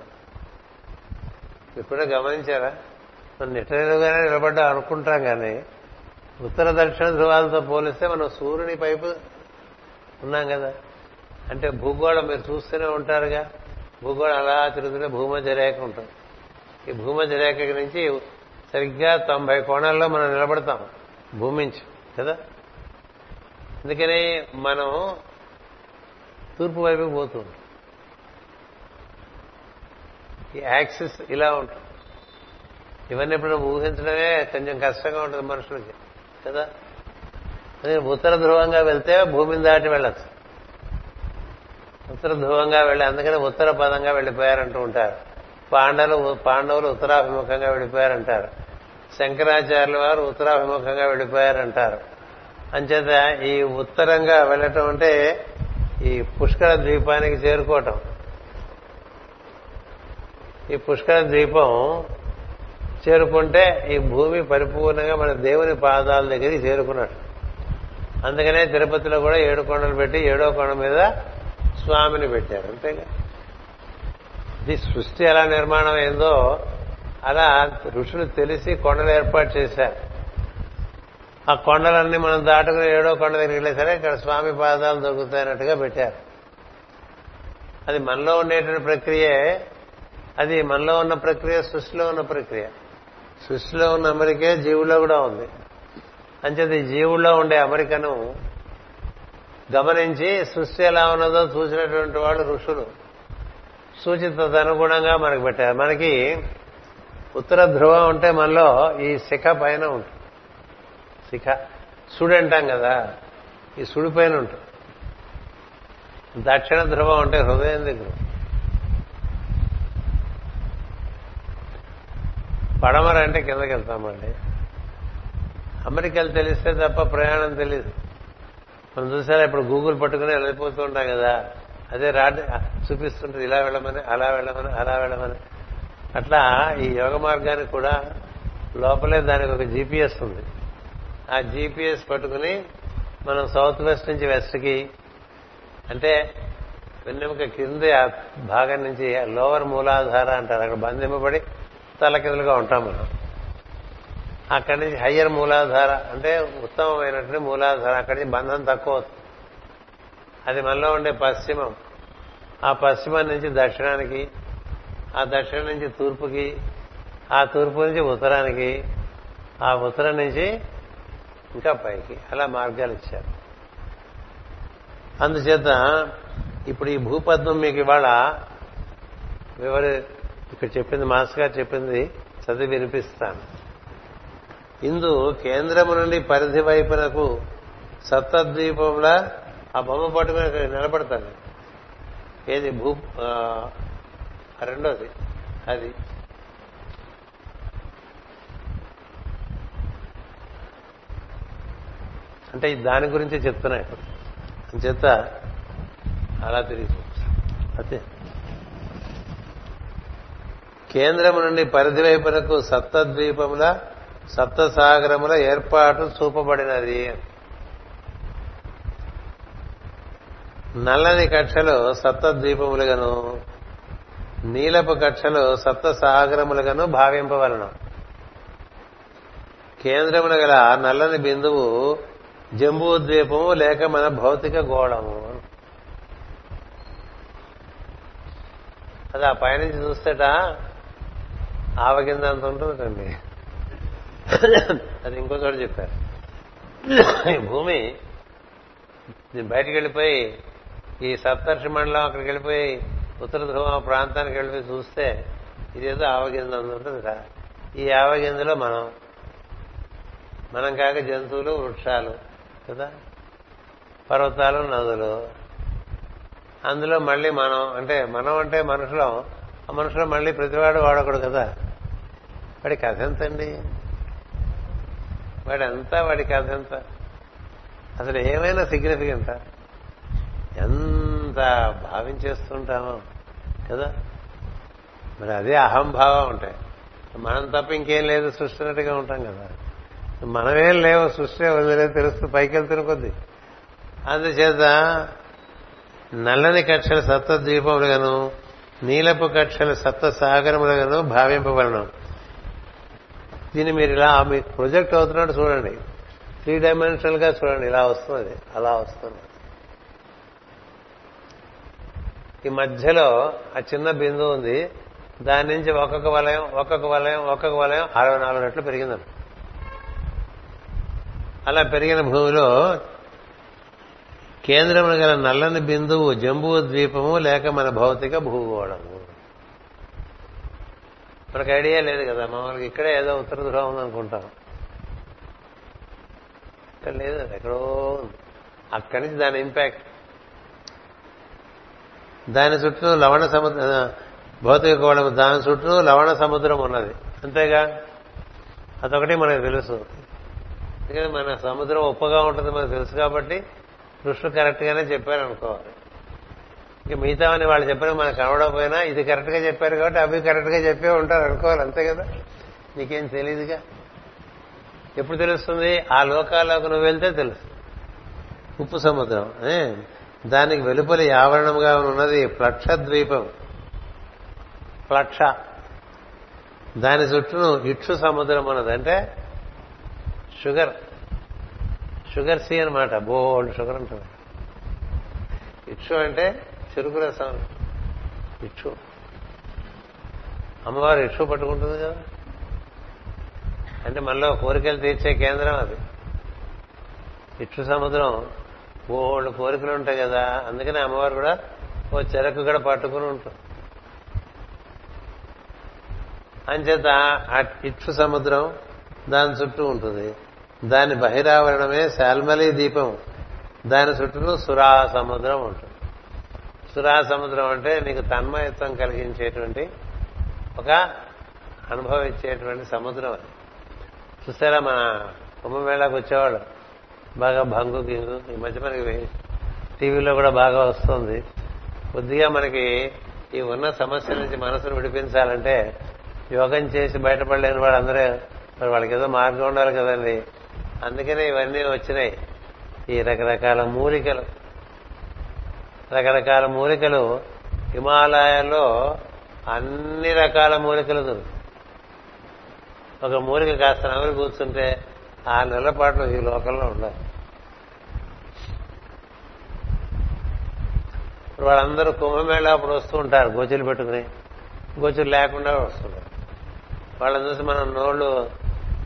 ఎప్పుడో గమనించారా? మనం నిట్టనిలుగానే నిలబడ్డా అనుకుంటాం కానీ ఉత్తర దక్షిణ ధ్రువాలతో పోలిస్తే మనం సూర్యుని పైపు ఉన్నాం కదా. అంటే భూగోళం మీరు చూస్తూనే ఉంటారుగా. భూగోళం అలా తిరుగుతుంటే భూమధ్య రేఖ ఉంటుంది. ఈ భూమధ్య రేఖ నుంచి సరిగ్గా తొంభై కోణాల్లో మనం నిలబడతాం. భూమించి కదా? అందుకని మనం తూర్పు వైపుకి పోతుంది ఈ యాక్సిస్ ఇలా ఉంటుంది. ఇవన్నీ ఇప్పుడు ఊహించడమే కొంచెం కష్టంగా ఉంటుంది మనుషులకి కదా? అదే ఉత్తర ధ్రువంగా వెళ్తే భూమిని దాటి వెళ్ళచ్చు. ఉత్తర ధ్రువంగా వెళ్ళి అందుకని ఉత్తర పదంగా వెళ్ళిపోయారంటూ ఉంటారు. పాండవులు పాండవులు ఉత్తరాభిముఖంగా వెళ్ళిపోయారంటారు. శంకరాచార్యుల వారు ఉత్తరాభిముఖంగా వెళ్ళిపోయారంటారు. అంచేత ఈ ఉత్తరంగా వెళ్ళటం అంటే ఈ పుష్కర ద్వీపానికి చేరుకోవటం. ఈ పుష్కర ద్వీపం చేరుకుంటే ఈ భూమి పరిపూర్ణంగా మన దేవుని పాదాల దగ్గరికి చేరుకున్నట్టు. అందుకనే తిరుపతిలో కూడా ఏడు కొండలు పెట్టి ఏడో కొండ మీద స్వామిని పెట్టారు అంతేగా. ఇది సృష్టి ఎలా నిర్మాణం అయిందో అలా ఋషులు తెలిసి కొండలు ఏర్పాటు చేశారు. ఆ కొండలన్నీ మనం దాటుకుని ఏడో కొండ దగ్గరికి వెళ్ళే సరే ఇక్కడ స్వామి పాదాలు దొరుకుతాయన్నట్టుగా పెట్టారు. అది మనలో ఉండేటువంటి ప్రక్రియే అది మనలో ఉన్న ప్రక్రియ సృష్టిలో ఉన్న ప్రక్రియ. సృష్టిలో ఉన్న అమరికే జీవుల్లో కూడా ఉంది. అంచేది జీవుల్లో ఉండే అమరికను గమనించి సృష్టి ఎలా ఉన్నదో చూసినటువంటి వాళ్ళు ఋషులు. సూచిత అనుగుణంగా మనకు పెట్టారు. మనకి ఉత్తర ధ్రువం ఉంటే మనలో ఈ శిఖ పైన ఉంటుంది. శిఖ. సుడు అంటాం కదా. ఈ సుడి పైన ఉంటుంది. దక్షిణ ధ్రువం అంటే హృదయం దగ్గర పడమర అంటే కిందకి వెళ్తామండి అమెరికాలు తెలిస్తే తప్ప ప్రయాణం తెలియదు. మనం చూసారా ఇప్పుడు గూగుల్ పట్టుకుని వెళ్ళిపోతూ ఉంటాం కదా. అదే రాడ్ చూపిస్తుంటుంది ఇలా వెళ్ళమని అలా వెళ్ళమని అలా వెళ్ళమని. అట్లా ఈ యోగ మార్గానికి కూడా లోపలే దానికి ఒక జీపీఎస్ ఉంది. ఆ జీపీఎస్ పట్టుకుని మనం సౌత్ వెస్ట్ నుంచి వెస్ట్కి అంటే వెన్నెముక కింది ఆ భాగం నుంచి లోవర్ మూలాధార అంటారు. అక్కడ బంధింపబడి తలకిందులుగా ఉంటాం మనం. అక్కడి నుంచి హయ్యర్ మూలాధార అంటే ఉత్తమమైనటువంటి మూలాధార అక్కడి నుంచి బంధం తక్కువ అది మనలో ఉండే పశ్చిమం. ఆ పశ్చిమం నుంచి దక్షిణానికి ఆ దక్షిణం నుంచి తూర్పుకి ఆ తూర్పు నుంచి ఉత్తరానికి ఆ ఉత్తరం నుంచి ఇంకా పైకి. అలా మార్గాలు ఇచ్చారు. అందుచేత ఇప్పుడు ఈ భూపద్మం మీకు ఇవాళ వివరి ఇక్కడ చెప్పింది మాస్ గారు చెప్పింది చదివి వినిపిస్తాను. ఇందు కేంద్రము నుండి పరిధి వైపునకు సప్తద్వీపంలా ఆ బొమ్మ పట్టుకుని అక్కడ నిలబడతాను. ఏది? భూ ఆ, రెండోది. అది. అంటే దాని గురించే చెప్తున్నా ఇప్పుడు. చేత అలా తిరిగి అదే కేంద్రం నుండి పరిధి వైపునకు సప్తద్వీపముల సప్తసాగరముల ఏర్పాటు చూపబడినది. నల్లని కక్షలు సప్తద్వీపములుగాను నీలపు కక్షలు సప్త సాగరములుగాను భావింపవలను. కేంద్రములు గల నల్లని బిందువు జంబూ ద్వీపము లేక మన భౌతిక గోళము. అది ఆ పైనుంచి చూస్తేట ఆవగిందంత ఉంటుందండి. అది ఇంకో చోట చెప్పారు. ఈ భూమి బయటకు వెళ్ళిపోయి ఈ సప్తర్షి మండలం అక్కడికి వెళ్ళిపోయి ఉత్తర ధ్రువ ప్రాంతానికి వెళ్ళిపోయి చూస్తే ఇదేదో ఆవగింజ కదా. ఈ ఆవగింజలో మనం మనం కాక జంతువులు వృక్షాలు కదా? పర్వతాలు నదులు. అందులో మళ్ళీ మనం అంటే మనం అంటే మనుషులం. ఆ మనుషులు మళ్ళీ ప్రతివాడు వాడకూడదు కదా. వాడి కథ ఎంతండి వాడు ఎంత వాడి కథ ఎంత? అసలు ఏమైనా సిగ్నిఫికెంట్ ఎంత భావించేస్తుంటామో కదా? మరి అదే అహంభావం ఉంటాయి మనం తప్ప ఇంకేం లేదు సృష్టినట్టుగా ఉంటాం కదా? మనమేం లేవు సృష్టి వదిలే తెలుస్తూ పైకి వెళ్తున్న కొద్ది అందుచేత నల్లని కక్షలు సప్త ద్వీపములుగాను నీలపు కక్షల సప్త సాగరములుగాను భావింపబడను. దీన్ని మీరు ఇలా మీకు ప్రొజెక్ట్ అవుతున్నట్టు చూడండి. త్రీ డైమెన్షనల్గా చూడండి ఇలా వస్తుంది అలా వస్తుంది. ఈ మధ్యలో ఆ చిన్న బిందువు ఉంది దాని నుంచి ఒక్కొక్క వలయం ఒక్కొక్క వలయం ఒక్కొక్క వలయం అరవై నాలుగు రెట్లు పెరిగిందండి అలా పెరిగిన భూమిలో కేంద్రమున గల నల్లని బిందువు జంబూ ద్వీపము లేక మన భౌతిక భూగోళము మనకు ఐడియా లేదు కదా మామూలుగా ఇక్కడే ఏదో ఉత్తర ధ్రువం ఉందనుకుంటాం ఇక్కడ లేదు ఎక్కడో అక్కడి నుంచి దాని ఇంపాక్ట్ దాని చుట్టూ లవణ సముద్రం భౌతిక గోళం దాని చుట్టూ లవణ సముద్రం ఉన్నది. అంతేగా? అదొకటి మనకు తెలుసు. ఎందుకంటే మన సముద్రం ఉప్పగా ఉంటుంది మనకు తెలుసు కాబట్టి కృష్ణుడు కరెక్ట్ గానే ఇక మిగతా అని వాళ్ళు చెప్పిన మనకు కనబడకపోయినా ఇది కరెక్ట్గా చెప్పారు కాబట్టి అవి కరెక్ట్గా చెప్పే ఉంటారు అనుకోవాలి. అంతే కదా? నీకేం తెలియదుగా ఎప్పుడు తెలుస్తుంది? ఆ లోకాల్లోకి నువ్వు వెళ్తే తెలుసు. ఉప్పు సముద్రం దానికి వెలుపలి ఆవరణంగా ఉన్నది ప్లక్ష ద్వీపం ప్లక్ష. దాని చుట్టూను ఇక్షు సముద్రం అన్నది అంటే షుగర్. షుగర్ సీ అనమాట బోల్డ్ షుగర్ ఉంటుంది ఇక్షు అంటే చెరుకు రసం ఇచ్చు. అమ్మవారు ఇక్షు పట్టుకుంటుంది కదా. అంటే మనలో కోరికలు తీర్చే కేంద్రం అది. ఇక్షు సముద్రం. ఓళ్ళు కోరికలు ఉంటాయి కదా. అందుకని అమ్మవారు కూడా ఓ చెరకు కూడా పట్టుకుని ఉంటుంది అంచేత ఆ ఇక్షు సముద్రం దాని చుట్టూ ఉంటుంది. దాని బహిరావరణమే శాల్మలి దీపం. దాని చుట్టూ సురా సముద్రం ఉంటుంది. సురా సముద్రం అంటే నీకు తన్మయత్వం కలిగించేటువంటి ఒక అనుభవించేటువంటి సముద్రం అది. చూసారా మన కుంభమేళాకు వచ్చేవాడు బాగా భంగు గింగు. ఈ మధ్య మనకి టీవీలో కూడా బాగా వస్తుంది. కొద్దిగా మనకి ఈ ఉన్న సమస్య నుంచి మనసును విడిపించాలంటే యోగం చేసి బయటపడలేని వాళ్ళందరూ మరి వాళ్ళకి ఏదో మార్గం ఉండాలి కదండి. అందుకనే ఇవన్నీ వచ్చినాయి. ఈ రకరకాల మూలికలు. రకరకాల మూలికలు హిమాలయాల్లో అన్ని రకాల మూలికలు దొరుకుతాయి ఒక మూలిక కాస్త నవ్వులు కూర్చుంటే ఆ నెలల పాటు ఈ లోకంలో ఉండాలి ఇప్పుడు వాళ్ళందరూ కుంభమేళ అప్పుడు వస్తూ ఉంటారు గోచులు పెట్టుకుని. గోచులు లేకుండా వస్తుంటారు. వాళ్ళని చూసి మనం నోళ్ళు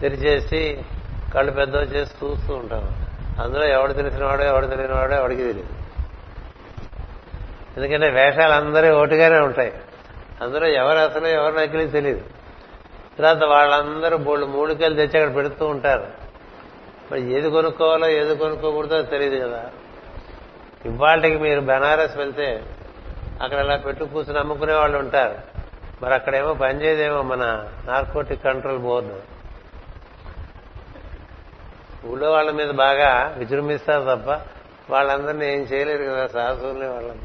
తెరిచేసి కళ్ళు పెద్ద చేసి చూస్తూ ఉంటాం. అందులో ఎవడు తెలిసినవాడో ఎవడు తెలియనివాడో ఎవడికి తెలియదు. ఎందుకంటే వేషాలు అందరూ ఒకటిగానే ఉంటాయి. అందరూ ఎవరు అసలు ఎవరు నకిలీ తెలియదు తర్వాత వాళ్ళందరూ బోళ్ళు మూడుకెళ్ళి తెచ్చి అక్కడ పెడుతూ ఉంటారు. మరి ఏది కొనుక్కోవాలో ఏది కొనుక్కోకూడదో తెలియదు కదా. ఇవాళకి మీరు బెనారస్ వెళ్తే అక్కడ అలా పెట్టు కూర్చుని అమ్ముకునే వాళ్ళు ఉంటారు. మరి అక్కడేమో పనిచేయదేమో మన నార్కోటిక్ కంట్రోల్ బోర్డు. ఊళ్ళో వాళ్ళ మీద బాగా విజృంభిస్తారు తప్ప వాళ్ళందరినీ ఏం చేయలేరు కదా సాహసుల్ని వాళ్ళని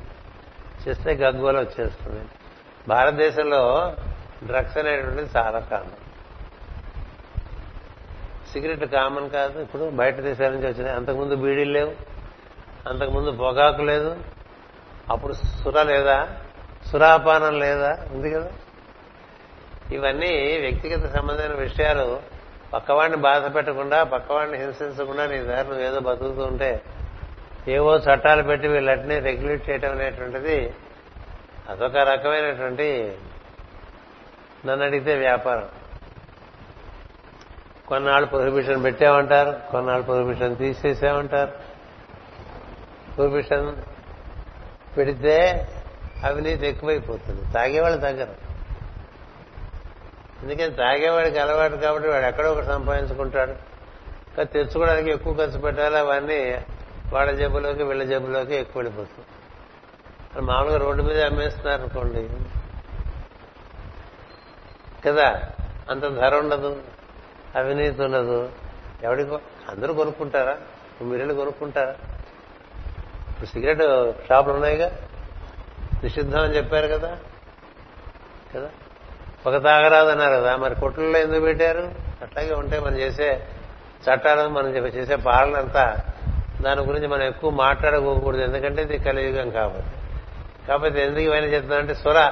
చేస్తే గగ్గోలు వచ్చేస్తుంది. భారతదేశంలో డ్రగ్స్ అనేటువంటిది చాలా కామన్. సిగరెట్ కామన్ కాదు. ఇప్పుడు బయట దేశాల నుంచి వచ్చినాయి. అంతకుముందు బీడీలు లేవు. అంతకుముందు పొగాకు లేదు. అప్పుడు సుర లేదా? సురాపానం లేదా? ఉంది కదా? ఇవన్నీ వ్యక్తిగత సంబంధమైన విషయాలు. పక్కవాడిని బాధ పెట్టకుండా పక్కవాడిని హింసించకుండా నీ దారి నువ్వేదో బతుకుతూ ఉంటే ఏవో చట్టాలు పెట్టి వీళ్ళటిని రెగ్యులేట్ చేయడం అనేటువంటిది అదొక రకమైనటువంటి నన్ను అడిగితే వ్యాపారం. కొన్నాళ్ళు ప్రొహిబిషన్ పెట్టామంటారు కొన్నాళ్ళు ప్రొహిబిషన్ తీసేసామంటారు. ప్రొహిబిషన్ పెడితే అవినీతి ఎక్కువైపోతుంది. తాగేవాళ్ళు తగ్గరు ఎందుకని తాగేవాడికి అలవాటు కాబట్టి వాడు ఎక్కడో ఒకటి సంపాదించుకుంటాడు. కానీ తెచ్చుకోవడానికి ఎక్కువ ఖర్చు పెట్టాలి అవన్నీ వాళ్ళ జబ్బులోకి వీళ్ళ జబ్బులోకి ఎక్కువ వెళ్ళిపోతుంది. మామూలుగా రోడ్డు మీద అమ్మేస్తున్నారు అనుకోండి కదా? అంత ధర ఉండదు అవినీతి ఉండదు. ఎవడికో అందరూ కొనుక్కుంటారా? మీరెళ్ళి కొనుక్కుంటారా? ఇప్పుడు సిగరెట్ షాపులు ఉన్నాయిగా? నిషిద్ధం అని చెప్పారు కదా? కదా? ఒక తాగరాదు అన్నారు కదా. మరి కొట్లలో ఎందుకు పెట్టారు? అట్లాగే ఉంటే మనం చేసే చట్టాలను మనం చేసే పాలన అంతా దాని గురించి మనం ఎక్కువ మాట్లాడుకోకూడదు ఎందుకంటే ఇది కలియుగం కాబట్టి. కాకపోతే ఎందుకు ఇవన్నీ చెప్తున్నానంటే సుర.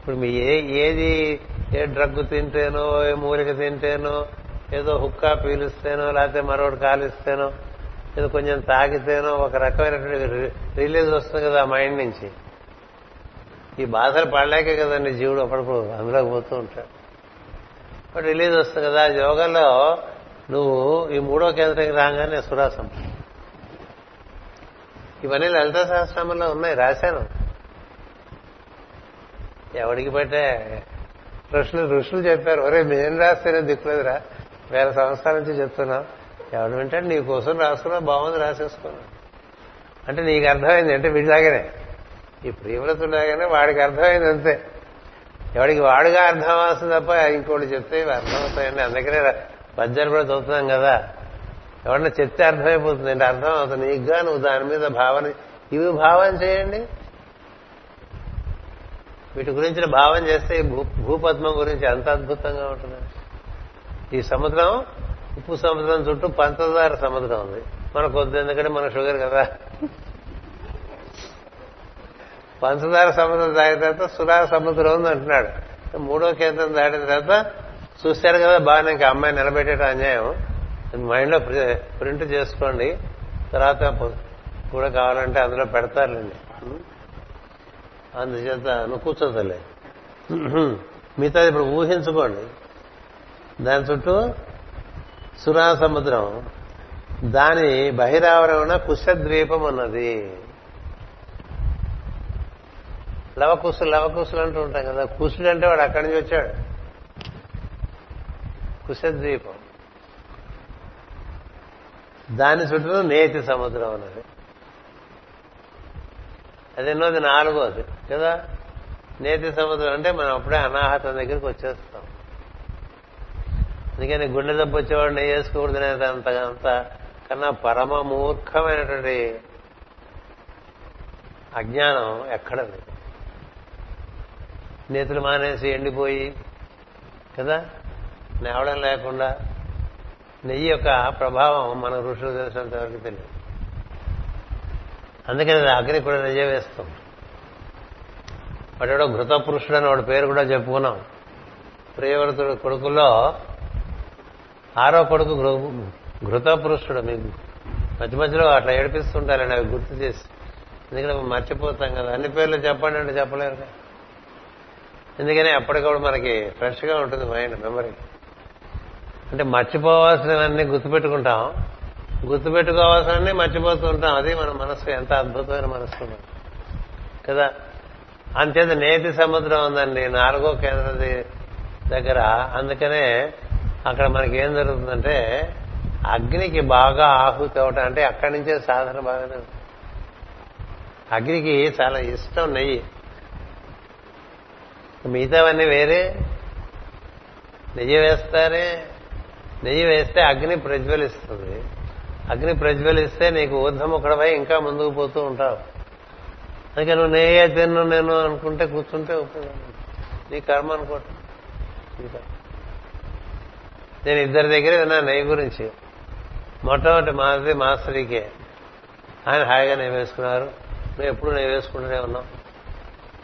ఇప్పుడు మీ ఏ ఏది ఏ డ్రగ్ తింటేనో ఏ మూలిక తింటేనో ఏదో హుక్కా పీలుస్తేనో లేకపోతే మరొకటి కాలిస్తేనో ఏదో కొంచెం తాగితేనో ఒక రకమైనటువంటి రిలీజ్ వస్తుంది కదా ఆ మైండ్ నుంచి. ఈ బాధలు పడలేకే కదండి జీవుడు అప్పుడప్పుడు అందులోకి పోతూ ఉంటాడు. రిలీజ్ వస్తుంది కదా యోగంలో నువ్వు ఈ మూడో కేంద్రానికి రాగానే సురాసం ఇవన్నీ లలిత సహస్రామంలో ఉన్నాయి రాశాను. ఎవడికి పట్టే ఋషులు ఋషులు చెప్పారు ఒరే మేం రాస్తేనే దిక్కులేదురా. వేల సంవత్సరాల నుంచి చెప్తున్నాం. ఎవడు వింటాడు నీ కోసం రాసుకున్నా బాగుంది రాసేసుకున్నా. అంటే నీకు అర్థమైంది అంటే వీడిలాగానే. ఈ ప్రియవ్రతులాగానే వాడికి అర్థమైంది అంతే. ఎవడికి వాడుగా అర్థం అవ్వాల్సింది తప్ప ఇంకోటి చెప్తే ఇవి అర్థమవుతాయండి అందుకనే పద్యాలు కూడా చదువుతున్నాం కదా. ఎవరన్నా చెప్తే అర్థమైపోతుంది. అంటే అర్థం అవుతుంది. నీకుగా నువ్వు దాని మీద భావన ఇవి భావన చేయండి. వీటి గురించి భావన చేస్తే భూపద్మం గురించి ఎంత అద్భుతంగా ఉంటుంది. ఈ సముద్రం ఉప్పు సముద్రం చుట్టూ పంచదార సముద్రం ఉంది. మనకు వద్దు ఎందుకంటే మన షుగర్ కదా. పంచదార సముద్రం దాటిన తర్వాత సురా సముద్రం ఉంది అంటున్నాడు. మూడో కేంద్రం దాటిన తర్వాత చూశారు కదా బాగా ఇంకా అమ్మాయి నిలబెట్టేట అన్యాయం. మైండ్లో ప్రింట్ చేసుకోండి. తర్వాత కూడా కావాలంటే అందులో పెడతారులేండి. అందుచేత నువ్వు కూర్చోదలే మిగతా ఇప్పుడు ఊహించుకోండి. దాని చుట్టూ సురా సముద్రం దాని బహిరావరణ కుశద్వీపం అన్నది. లవకుశులు లవకుశులు అంటూ ఉంటాం కదా. కుశుడు అంటే వాడు అక్కడి నుంచి వచ్చాడు. కుశద్వీపం దాని చుట్టూ నేతి సముద్రం అన్నది అదెన్నోది నాలుగోది. కదా? నేతి సముద్రం అంటే మనం అప్పుడే అనాహతం దగ్గరికి వచ్చేస్తాం. అందుకని గుండె దెబ్బ వచ్చేవాడిని నెయ్యి అనేది అంత అంత కన్నా పరమ మూర్ఖమైనటువంటి అజ్ఞానం ఎక్కడ లేదు నేతులు మానేసి ఎండిపోయి కదా? నేవడం లేకుండా నెయ్యి యొక్క ప్రభావం మన ఋషులు తెలిసినంత వరకు తెలియదు. అందుకని అగ్ని కూడా నెయ్యి వేస్తాం. వాడేడో ఘృత పురుషుడు అని వాడి పేరు కూడా చెప్పుకున్నాం. ప్రియవ్రతుడు కొడుకుల్లో ఆరో కొడుకు ఘృత పురుషుడు. మీకు మధ్య మధ్యలో అట్లా ఏడిపిస్తుంటారండి అవి గుర్తు చేసి. ఎందుకంటే మర్చిపోతాం కదా. అన్ని పేర్లు చెప్పండి అంటే చెప్పలేరు ఎందుకని అప్పటికప్పుడు మనకి ఫ్రెష్గా ఉంటుంది మైండ్ మెమరీ. అంటే మర్చిపోవాల్సినవన్నీ గుర్తుపెట్టుకుంటాం. గుర్తుపెట్టుకోవాల్సినవన్నీ మర్చిపోతూ ఉంటాం అది మన మనసు ఎంత అద్భుతమైన మనసు కదా? అంతేత నేతి సముద్రం ఉందండి. నాలుగో కేంద్ర దగ్గర. అందుకనే అక్కడ మనకి ఏం జరుగుతుందంటే అగ్నికి బాగా ఆహుతి అవటం అంటే అక్కడి నుంచే సాధన బాగానే అగ్నికి చాలా ఇష్టం నెయ్యి. మిగతావన్నీ వేరే. నెయ్యి వేస్తారే. నెయ్యి వేస్తే అగ్ని ప్రజ్వలిస్తుంది. అగ్ని ప్రజ్వలిస్తే నీకు ఊర్ధముఖడపై ఇంకా ముందుకు పోతూ ఉంటావు. అందుకే నువ్వు నెయ్యి తిన్ను నేను అనుకుంటే కూర్చుంటే నీ కర్మ అనుకో నేను ఇద్దరి దగ్గర విన్నా నెయ్యి గురించి. మొట్టమొదటి మాది మాస్టరీకే ఆయన హాయిగా నెయ్యి వేసుకున్నారు. నువ్వు ఎప్పుడు నెయ్యి వేసుకుంటూనే ఉన్నాం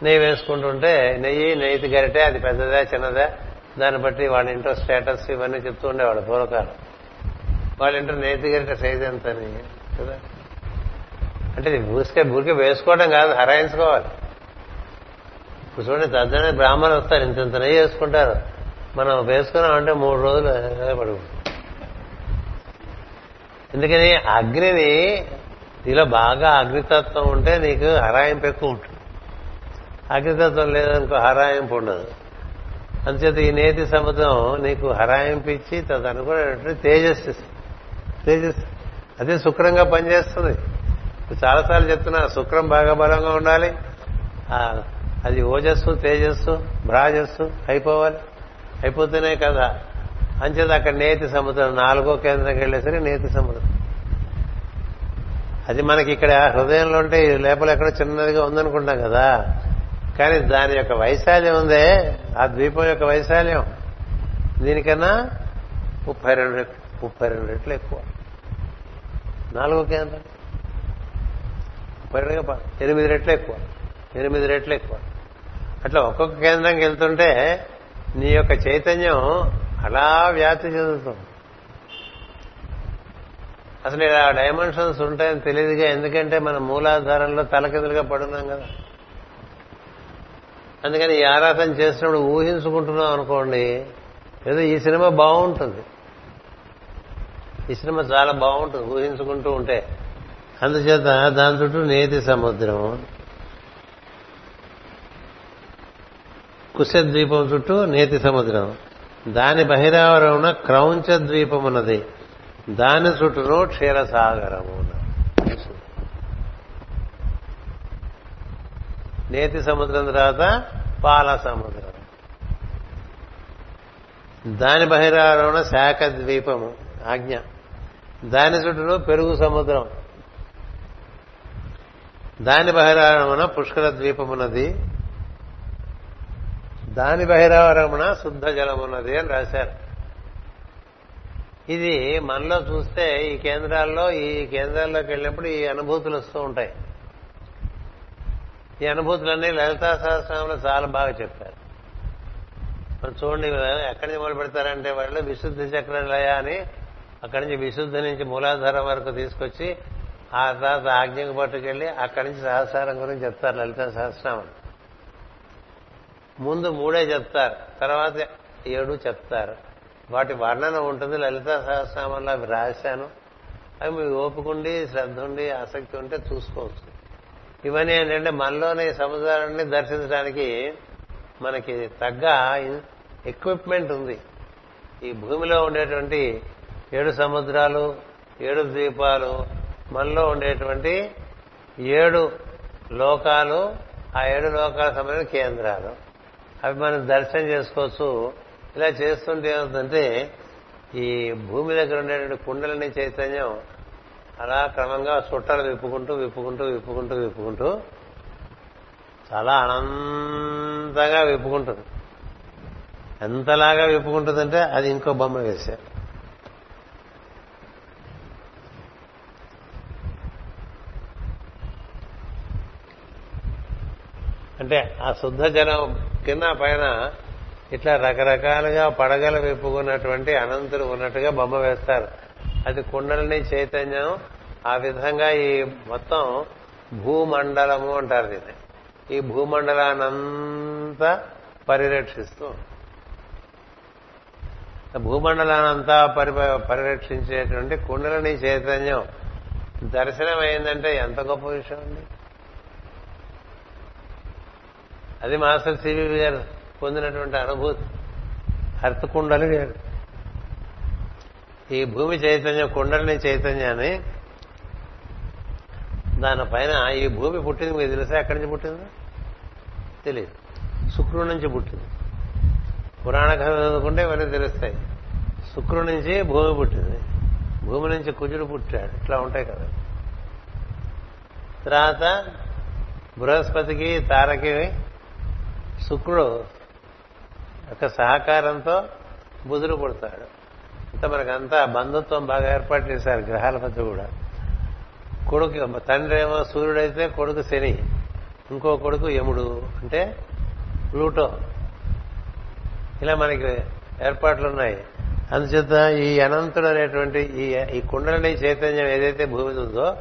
నెయ్యి వేసుకుంటుంటే నెయ్యి నెయ్యి గరిటే అది పెద్దదా చిన్నదా? దాన్ని బట్టి వాళ్ళ ఇంట్లో స్టేటస్ ఇవన్నీ చెప్తూ ఉండేవాడు పూర్వకాలం. వాళ్ళ ఇంట్లో నెయ్యి గరిట సైజ్ ఎంత అని కదా? అంటే ఊరికే ఊరికే వేసుకోవడం కాదు హరాయించుకోవాలి. ఇప్పుడు చూడండి తద్దనే బ్రాహ్మణులు వస్తారు ఇంత ఇంత నెయ్యి వేసుకుంటారు. మనం వేసుకున్నామంటే మూడు రోజులు పడు ఎందుకని అగ్నిని నీలో బాగా అగ్నితత్వం ఉంటే నీకు హరాయింపు ఎక్కువ ఉంటుంది. అగ్నితత్వం లేదనుకో హరాయింపు ఉండదు. అంతేత ఈ నేతి సముద్రం నీకు హరాయింపించి ఇచ్చి తదనుకున్నటువంటి తేజస్సు. తేజస్సు. అదే శుక్రంగా పనిచేస్తుంది. చాలాసార్లు చెప్తున్నా శుక్రం బాగా బలంగా ఉండాలి. అది ఓజస్సు తేజస్సు భ్రాజస్సు అయిపోవాలి. అయిపోతేనే కదా. అంచేత అక్కడ నేతి సముద్రం నాలుగో కేంద్రంకి వెళ్ళేసరికి నేతి సముద్రం అది మనకి ఇక్కడ హృదయంలో ఉంటే లేపల ఎక్కడ చిన్నదిగా ఉందనుకుంటాం కదా. కానీ దాని యొక్క వైశాల్యం ఉందే ఆ ద్వీపం యొక్క వైశాల్యం. దీనికన్నా ముప్పై రెండు రెట్లు ముప్పై రెండు రెట్లు ఎక్కువ. నాలుగో కేంద్రం. ముప్పై రెండు ఎనిమిది రెట్లు ఎక్కువ. ఎనిమిది రెట్లు ఎక్కువ. అట్లా ఒక్కొక్క కేంద్రంకి వెళ్తుంటే నీ యొక్క చైతన్యం అలా వ్యాప్తి చెందుతుంది. అసలు ఇలా డైమెన్షన్స్ ఉంటాయని తెలియదుగా ఎందుకంటే మన మూలాధారంలో తలకిందులుగా పడున్నాం కదా. అందుకని ఈ ఆరాధన చేసినప్పుడు ఊహించుకుంటున్నాం అనుకోండి ఏదో ఈ సినిమా బాగుంటుంది. ఈ సినిమా చాలా బాగుంటుంది ఊహించుకుంటూ ఉంటే. అందుచేత దాని చుట్టూ నేతి సముద్రం కుశ ద్వీపం చుట్టూ నేతి సముద్రం. దాని బహిరావరమున క్రౌంచ ద్వీపం ఉన్నది దాని చుట్టూను ఉన్నది నేతి సముద్రం తర్వాత పాల సముద్రం. దాని బహిరావరమున శాఖ ద్వీపము ఆజ్ఞ. దాని చుట్టూ పెరుగు సముద్రం. దాని బహిరావరమున పుష్కర ద్వీపమున్నది. దాని బహిరావరమున శుద్ధ జలమున్నది అని రాశారు. ఇది మనలో చూస్తే ఈ కేంద్రాల్లో ఈ కేంద్రాల్లోకి వెళ్ళినప్పుడు ఈ అనుభూతులు వస్తూ ఉంటాయి. ఈ అనుభూతులన్నీ లలితా సహస్రంలో చాలా బాగా చెప్పారు. మనం చూడండి ఎక్కడి నుంచి మొదలు పెడతారంటే వాళ్ళు విశుద్ధి చక్రలయ అని అక్కడి నుంచి విశుద్ధి నుంచి మూలాధారం వరకు తీసుకొచ్చి ఆ తర్వాత ఆజ్ఞకు పట్టుకెళ్ళి అక్కడి నుంచి సహస్రం గురించి చెప్తారు లలిత సహస్రామం ముందు మూడే చెప్తారు తర్వాత ఏడు చెప్తారు. వాటి వర్ణన ఉంటుంది లలిత సహస్రామంలో అవి రాశాను. అవి మీరు ఓపుకుండి శ్రద్ధ ఉండి ఆసక్తి ఉంటే చూసుకోవచ్చు. ఇవన్నీ ఏంటంటే మనలోని సముద్రాన్ని దర్శించడానికి మనకి తగ్గ ఎక్విప్మెంట్ ఉంది. ఈ భూమిలో ఉండేటువంటి ఏడు సముద్రాలు ఏడు ద్వీపాలు మనలో ఉండేటువంటి ఏడు లోకాలు ఆ ఏడు లోకాల సంబంధించిన కేంద్రాలు. అవి మనం దర్శనం చేసుకోవచ్చు. ఇలా చేస్తుంటే ఏమవుతుందంటే ఈ భూమి దగ్గర ఉండేటువంటి కుండలని చైతన్యం అలా క్రమంగా చుట్టలు విప్పుకుంటూ విప్పుకుంటూ విప్పుకుంటూ విప్పుకుంటూ చాలా అనంతంగా విప్పుకుంటుంది. ఎంతలాగా విప్పుకుంటుందంటే అది ఇంకో బొమ్మ వేశారు అంటే ఆ శుద్ధ జలం కింద పైన ఇట్లా రకరకాలుగా పడగలు విప్పుకున్నటువంటి అనంతులు ఉన్నట్టుగా బొమ్మ వేస్తారు. అది కుండలిని చైతన్యం ఆ విధంగా ఈ మొత్తం భూమండలము అంటారు దీన్ని. ఈ భూమండలానంతా పరిరక్షిస్తూ భూమండలానంతా పరి పరిరక్షించేటువంటి కుండలిని చైతన్యం. దర్శనం అయిందంటే ఎంత గొప్ప విషయం అండి. అది మాస్టర్ సివి గారు పొందినటువంటి అనుభూతి. అర్థ కుండలి వేరు. ఈ భూమి చైతన్యం కుండలిని చైతన్యాన్ని దానిపైన ఈ భూమి పుట్టింది మీకు తెలుసా ఎక్కడి నుంచి పుట్టిందో? తెలియదు శుక్రుడి నుంచి పుట్టింది. పురాణ కథ చదువుకుంటే ఇవన్నీ తెలుస్తాయి. శుక్రుడి నుంచి భూమి పుట్టింది. భూమి నుంచి కుజుడు పుట్టాడు. ఇట్లా ఉంటాయి కదా. తర్వాత బృహస్పతికి తారకి శుక్రుడు యొక్క సహకారంతో బుధుడు పుడతాడు. అంతా మనకంతా బంధుత్వం బాగా ఏర్పాటు చేశారు గ్రహాల మధ్య కూడా. కొడుకు తండ్రి ఏమో సూర్యుడైతే కొడుకు శని ఇంకో కొడుకు యముడు అంటే ప్లూటో. ఇలా మనకి ఏర్పాట్లు ఉన్నాయి అందుచేత ఈ అనంతుడు అనేటువంటి ఈ ఈ కుండలని చైతన్యం ఏదైతే భూమి ఉందో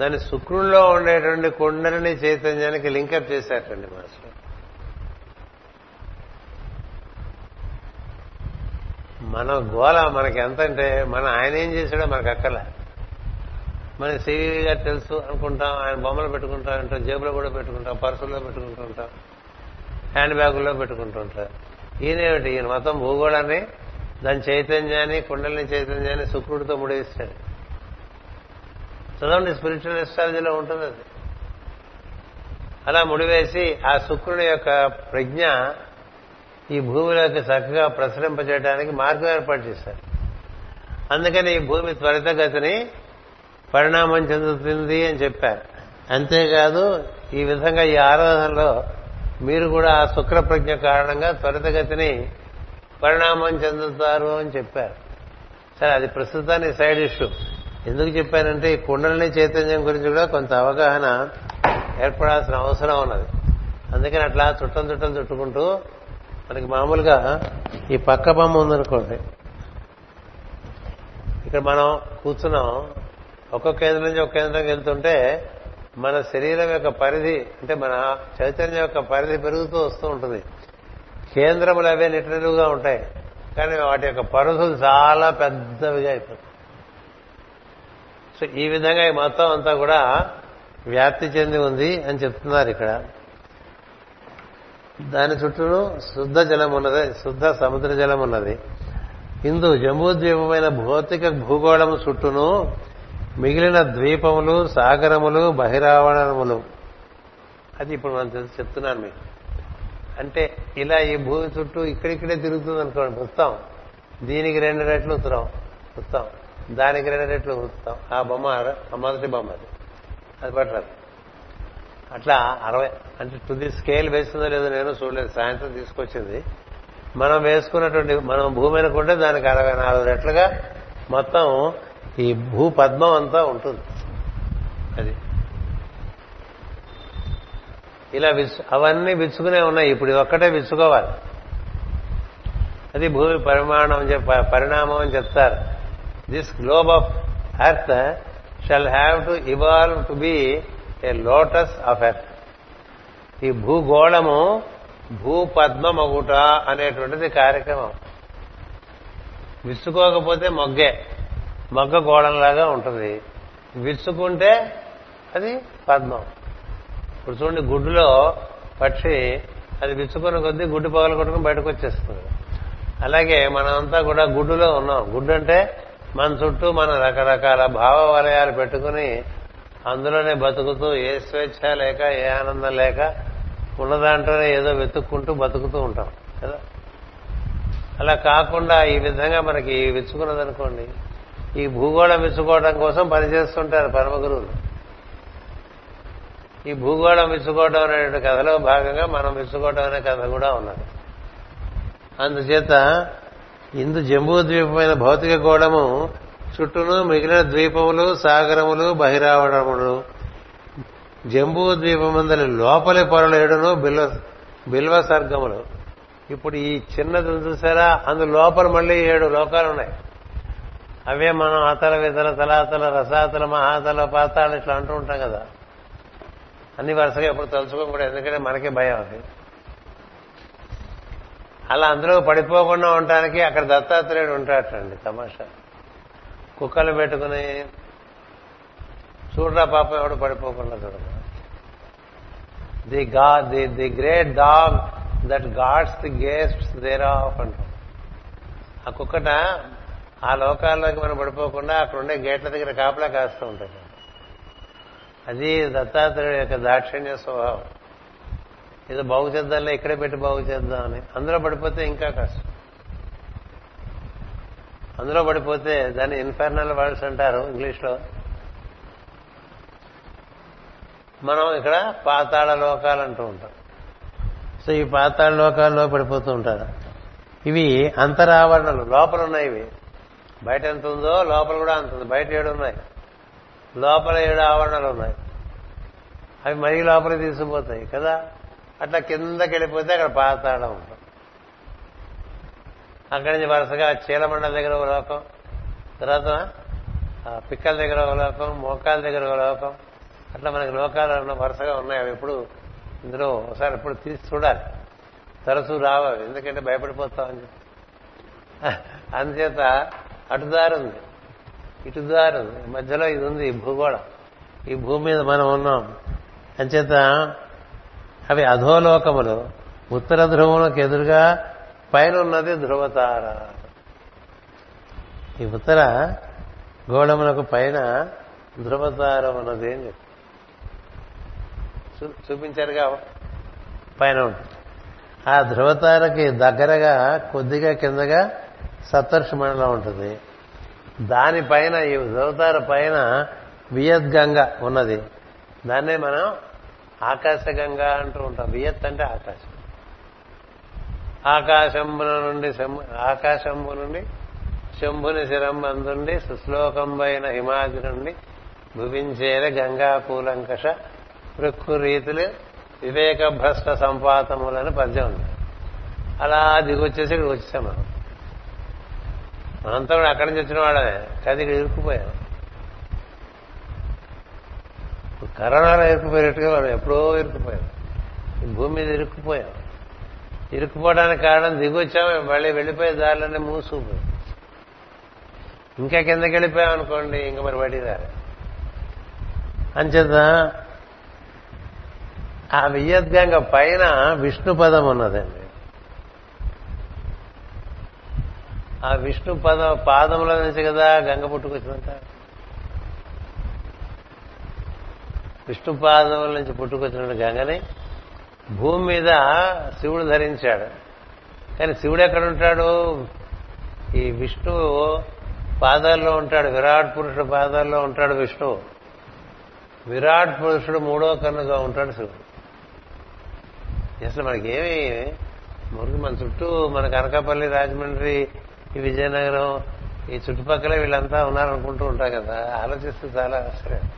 దాన్ని శుక్రుల్లో ఉండేటువంటి కుండలని చైతన్యానికి లింకప్ చేశారండి మాస్టర్ మన గోల మనకి ఎంత అంటే మన ఆయన ఏం చేశాడో మనకు అక్కర్లే. మన సివి గారు తెలుసు అనుకుంటాం ఆయన బొమ్మలు పెట్టుకుంటాం ఉంటాం జేబులో కూడా పెట్టుకుంటాం పర్సుల్లో పెట్టుకుంటూ ఉంటాం హ్యాండ్ బ్యాగుల్లో పెట్టుకుంటూ ఉంటాం. ఈయనేమిటి ఈయన మొత్తం భూగోళాన్ని దాని చైతన్యాన్ని కుండలిని చైతన్యాన్ని శుక్రుడితో ముడిస్తాడు. చదవండి స్పిరిచువల్ ఎస్ట్రాలజీలో ఉంటుంది అది. అలా ముడివేసి ఆ శుక్రుని యొక్క ప్రజ్ఞ ఈ భూమిలోకి చక్కగా ప్రసరింపజేయడానికి మార్గం ఏర్పాటు చేశారు. అందుకని ఈ భూమి త్వరితగతిని పరిణామం చెందుతుంది అని చెప్పారు. అంతేకాదు ఈ విధంగా ఈ ఆరాధనలో మీరు కూడా ఆ శుక్ర ప్రజ్ఞ కారణంగా త్వరితగతిని పరిణామం చెందుతారు అని చెప్పారు. సరే అది ప్రస్తుతానికి సైడ్ ఇష్యూ. ఎందుకు చెప్పానంటే ఈ కుండలిని చైతన్యం గురించి కూడా కొంత అవగాహన ఏర్పడాల్సిన అవసరం ఉన్నది. అందుకని అట్లా చుట్టం చుట్టం చుట్టుకుంటూ మనకి మామూలుగా ఈ పక్క బొమ్మ ఉందనుకోండి. ఇక్కడ మనం కూర్చున్నాం. ఒక్కొక్క కేంద్రం నుంచి ఒక కేంద్రంకి వెళ్తుంటే మన శరీరం యొక్క పరిధి అంటే మన చైతన్యం యొక్క పరిధి పెరుగుతూ వస్తూ ఉంటుంది. కేంద్రములు అవే నిటరుగా ఉంటాయి. కానీ వాటి యొక్క పరుదులు చాలా పెద్దవిగా అయిపోతాయి. సో ఈ విధంగా ఈ మొత్తం అంతా కూడా వ్యాప్తి చెంది ఉంది అని చెప్తున్నారు ఇక్కడ. దాని చుట్టూను శుద్ధ జలం ఉన్నది శుద్ధ సముద్ర జలం ఉన్నది. ఇందు జంబూద్వీపమైన భౌతిక భూగోళము చుట్టూను మిగిలిన ద్వీపములు సాగరములు బహిరావరణములు. అది ఇప్పుడు మనం చెప్తున్నాను మీకు. అంటే ఇలా ఈ భూమి చుట్టూ ఇక్కడిక్కడే తిరుగుతుంది అనుకోండి వస్తాం. దీనికి రెండు రెట్లు ఉత్తరం ఉత్తం దానికి రెండు రెట్లు ఉత్తం ఆ బొమ్మ మొదటి బొమ్మ అది. అది పట్టలేదు అట్లా అరవై అంటే తుది స్కేల్ వేసిందో లేదో నేను చూడలేదు. సాయంత్రం తీసుకొచ్చింది. మనం వేసుకున్నటువంటి మనం భూమి అనుకుంటే దానికి అరవై నాలుగు రెట్లుగా మొత్తం ఈ భూ పద్మం అంతా ఉంటుంది. అది. ఇలా విచ్చు అవన్నీ విచ్చుకునే ఉన్నాయి. ఇప్పుడు ఇది ఒక్కటే విచ్చుకోవాలి అది భూమి పరిమాణం అని చెప్ప పరిణామం అని చెప్తారు. This globe of earth shall have to evolve to be a lotus of earth. ఈ భూగోళము భూపద్మమగుట అనేటువంటిది కార్యక్రమం. విచ్చుకోకపోతే మొగ్గే. మొగ్గ గోళంలాగా ఉంటుంది. విచ్చుకుంటే అది పద్మం. ఇప్పుడు చూడండి గుడ్డులో పక్షి అది విచ్చుకున్న కొద్దీ గుడ్డు పగల కొట్టుకుని బయటకు వచ్చేస్తుంది. అలాగే మనమంతా కూడా గుడ్డులో ఉన్నాం. గుడ్డు అంటే మన చుట్టూ మన రకరకాల భావ వలయాలు పెట్టుకుని అందులోనే బతుకుతూ ఏ స్వేచ్ఛ లేక ఏ ఆనందం లేక ఉన్న దాంట్లోనే ఏదో వెతుక్కుంటూ బతుకుతూ ఉంటాం కదా? అలా కాకుండా ఈ విధంగా మనకి విచ్చుకున్నదనుకోండి ఈ భూగోళం విచ్చుకోవడం కోసం పనిచేస్తుంటారు పరమ గురువులు ఈ భూగోళం విచ్చుకోవడం అనే కథలో భాగంగా మనం విచ్చుకోవడం అనే కథ కూడా ఉన్నది. అందుచేత ఇందు జంబూ ద్వీపమైన భౌతిక గోళము చుట్టూను మిగిలిన ద్వీపములు సాగరములు బహిరావడములు జంబూ ద్వీపమందలి లోపలి పొరలు ఏడును బిల్వ బిల్వ సర్గములు ఇప్పుడు ఈ చిన్నది చూసారా? అందు లోపల మళ్ళీ ఏడు లోకాలు ఉన్నాయి అవే మనం అతల వితల తలాతల రసాతల మహాతల పాతాలు ఇట్లా అంటూ ఉంటాం కదా. అన్ని వరుసగా ఎప్పుడు తలుచుకోకూడదు ఎందుకంటే మనకే భయం అది. అలా అందులో పడిపోకుండా ఉండటానికి అక్కడ దత్తాత్రేయుడు ఉంటాడటండి తమాషా. కుక్కలు పెట్టుకుని చూడరా పాపం ఎవడు పడిపోకుండా చూడరా ది గా the the great dog that guards the gates thereof అంటాం. ఆ కుక్కట ఆ లోకాల్లోకి మనం పడిపోకుండా అక్కడ ఉండే గేట్ల దగ్గర కాపలా కాస్తూ ఉంటుంది అది దత్తాత్రేయుడు యొక్క దాక్షిణ్య స్వభావం. ఏదో బాగు చేద్దాంలే ఇక్కడే పెట్టి బాగు చేద్దాం అని అందులో పడిపోతే ఇంకా కష్టం. అందులో పడిపోతే దాన్ని ఇన్ఫర్నల్ వర్డ్స్ అంటారు ఇంగ్లీష్లో. మనం ఇక్కడ పాతాళ లోకాలు అంటూ ఉంటాం. సో ఈ పాతాళ లోకాల్లో పడిపోతూ ఉంటారు. ఇవి అంతరావరణలు లోపల ఉన్నాయి ఇవి. బయట ఎంత ఉందో లోపల కూడా అంత ఉంది. బయట ఏడు ఉన్నాయి. లోపల ఏడు ఆవరణలు ఉన్నాయి. అవి మరీ లోపల తీసుకుపోతాయి కదా? అట్లా కిందకి వెళ్ళిపోతే అక్కడ పాతాళం ఉంటుంది. అక్కడి నుంచి వరుసగా చీలమండల దగ్గర ఒక లోకం తర్వాత పిక్కల దగ్గర ఒక లోకం మోకాల దగ్గర ఒక లోకం అట్లా మనకి లోకాలు వరుసగా ఉన్నాయి. అవి ఎప్పుడు ఇందులో ఒకసారి ఎప్పుడు తీసి చూడాలి. తరచు రావు ఎందుకంటే భయపడిపోతామని చెప్పి. అందుచేత అటుదారుంది ఉంది. ఉంది. మధ్యలో ఇది ఉంది ఈ భూగోళం. ఈ భూమి మీద మనం ఉన్నాం. అంచేత అవి అధోలోకములు. ఉత్తర ధ్రువంలోకి ఎదురుగా పైన ఉన్నది ధ్రువతార ఈ ఉత్తర గోళములకు పైన ధ్రువతారం ఉన్నది అని చెప్పి? చూపించారుగా? పైన ఉంటుంది. ఆ ధ్రువతారకి దగ్గరగా కొద్దిగా కిందగా సప్తర్షి మండలం ఉంటుంది. దానిపైన ఈ ధ్రువతార పైన వియద్గంగ ఉన్నది. దాన్నే మనం ఆకాశగంగా అంటూ ఉంటాం. వియత్ అంటే ఆకాశం. ఆకాశంబుల నుండి ఆకాశంబు నుండి శంభుని శిరంబందుండి సుశ్లోకంబైన హిమాది నుండి భువించేర గంగా కూలంకష వృక్కు రీతులు వివేక భ్రష్ట సంపాతములని పద్యం. ఉంది అలా దిగొచ్చేసి ఇక్కడికి వచ్చేసాం మనం. మనంతా కూడా అక్కడి నుంచి వచ్చిన వాళ్ళమే కదా ఇక్కడ ఇరుక్కుపోయాం. కరోనాలో ఇరుక్కుపోయినట్టుగా మనం ఎప్పుడో ఇరుక్కుపోయాం. భూమి మీద ఇరుక్కుపోయాం. ఇరుక్కుపోవడానికి కారణం దిగొచ్చాం మళ్ళీ వెళ్ళిపోయే దారిలోనే మూసుకుపోయాం ఇంకా కిందకి వెళ్ళిపోయాం అనుకోండి ఇంకా మరి బయటికి అంచేత ఆ వియద్గంగ పైన విష్ణు పదం ఉన్నదండి. ఆ విష్ణు పద పాదముల నుంచి కదా గంగ పుట్టుకొచ్చిందంట విష్ణు పాదముల నుంచి పుట్టుకొచ్చిన గంగని భూమి మీద శివుడు ధరించాడు. కానీ శివుడు ఎక్కడ ఉంటాడు? ఈ విష్ణువు పాదాల్లో ఉంటాడు. విరాట్ పురుషుడు పాదాల్లో ఉంటాడు విష్ణువు. విరాట్ పురుషుడు మూడో కన్నుగా ఉంటాడు శివుడు. అసలు మనకేమి మురుగు మన చుట్టూ మన కనకాపల్లి రాజమండ్రి ఈ విజయనగరం ఈ చుట్టుపక్కల వీళ్ళంతా ఉన్నారనుకుంటూ ఉంటాం కదా. ఆలోచిస్తే చాలా ఆశ్చర్యం.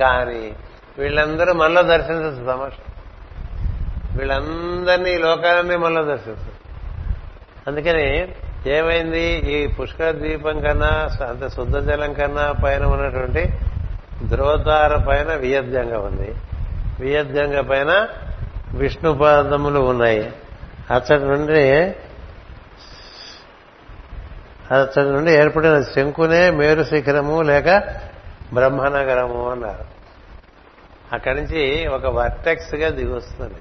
కానీ వీళ్ళందరూ మనలో దర్శించచ్చు సమస్య వీళ్ళందరినీ ఈ లోకాలన్నీ మనలో దర్శించచ్చు అందుకని ఏమైంది? ఈ పుష్కర ద్వీపం కన్నా అంత శుద్ధ జలం కన్నా పైన ఉన్నటువంటి ధ్రువతార పైన వియద్గంగ ఉంది. వియద్యంగ పైన విష్ణు పాదములు ఉన్నాయి. అచ్చటి నుండి అచ్చటి నుండి ఏర్పడిన శంకునే మేరు శిఖరము లేక బ్రహ్మనగరము అన్నారు. అక్కడి నుంచి ఒక వర్టెక్స్గా దిగొస్తుంది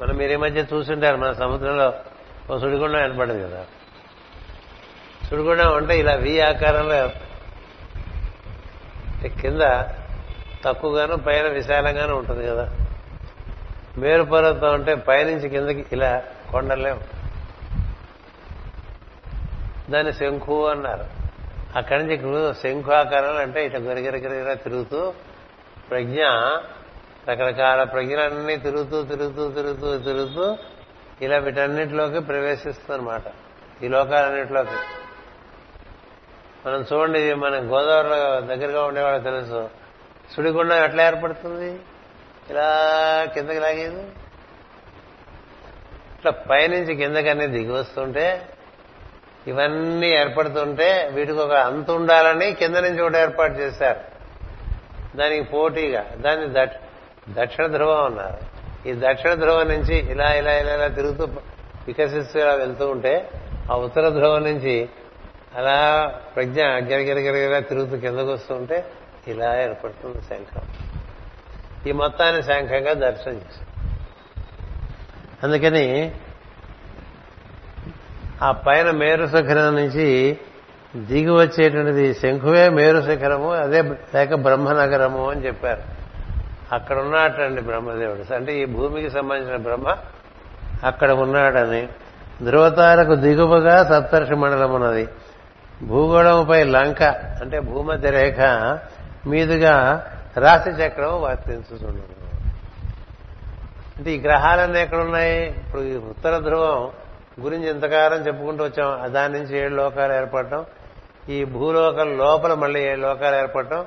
మనం మీరు ఈ మధ్య చూసింటారు మన సముద్రంలో ఓ సుడిగుండం ఏర్పడింది కదా. సుడిగుండం అంటే ఇలా వి ఆకారంలో కింద తక్కువగాను పైన విశాలంగాను ఉంటుంది కదా. మేరు పర్వతం అంటే పైనుంచి కిందకి ఇలా కొండలే దాన్ని శంఖు అన్నారు. అక్కడి నుంచి శంఖు ఆకారాలు అంటే ఇట్లా గరిగిరగిరిగిరా తిరుగుతూ ప్రజ్ఞ రకరకాల ప్రజ్ఞలన్నీ తిరుగుతూ తిరుగుతూ తిరుగుతూ తిరుగుతూ ఇలా వీటన్నిటిలోకి ప్రవేశిస్తుంది అనమాట ఈ లోకాలన్నింటిలోకి. మనం చూడండి మన గోదావరిలో దగ్గరగా ఉండేవాళ్ళు తెలుసు. సుడిగుండం ఎట్లా ఏర్పడుతుంది? ఇలా కిందకి లాగేది. ఇట్లా పైనుంచి కిందకన్నీ దిగి వస్తుంటే ఇవన్నీ ఏర్పడుతుంటే వీటికి ఒక అంతు ఉండాలని కింద నుంచి ఒకటి ఏర్పాటు చేశారు. దానికి పోటీగా దాన్ని దక్షిణ ధ్రువం అన్నారు. ఈ దక్షిణ ధ్రువం నుంచి ఇలా ఇలా ఇలా ఇలా తిరుగుతూ వికసిస్తూ ఇలా వెళ్తూ ఉంటే ఆ ఉత్తర ధ్రువం నుంచి అలా ప్రజ్ఞ గిరగిరగిరగిరా తిరుగుతూ కిందకు వస్తూ ఉంటే ఇలా ఏర్పడుతుంది శంఖం. ఈ మొత్తాన్ని శంఖంగా దర్శనం చేశాం అందుకని ఆ పైన మేరు శిఖరం నుంచి దిగి వచ్చేటువంటిది శంఖువే మేరు శిఖరము అదే లేక బ్రహ్మనగరము అని చెప్పారు. అక్కడ ఉన్నాటండి బ్రహ్మదేవుడు. అంటే ఈ భూమికి సంబంధించిన బ్రహ్మ అక్కడ ఉన్నాడని. ధృవతారకు దిగువగా సప్తర్షి మండలం ఉన్నది. భూగోళంపై లంక అంటే భూమధ్య రేఖ మీదుగా రాశి చక్రం వర్తించుతున్నది అంటే ఈ గ్రహాలన్నీ ఎక్కడున్నాయి? ఇప్పుడు ఈ ఉత్తర ధ్రువం గురించి ఇంతకాలం చెప్పుకుంటూ వచ్చాం. దాని నుంచి ఏడు లోకాలు ఏర్పడటం ఈ భూలోకం లోపల మళ్ళీ ఏడు లోకాలు ఏర్పడటం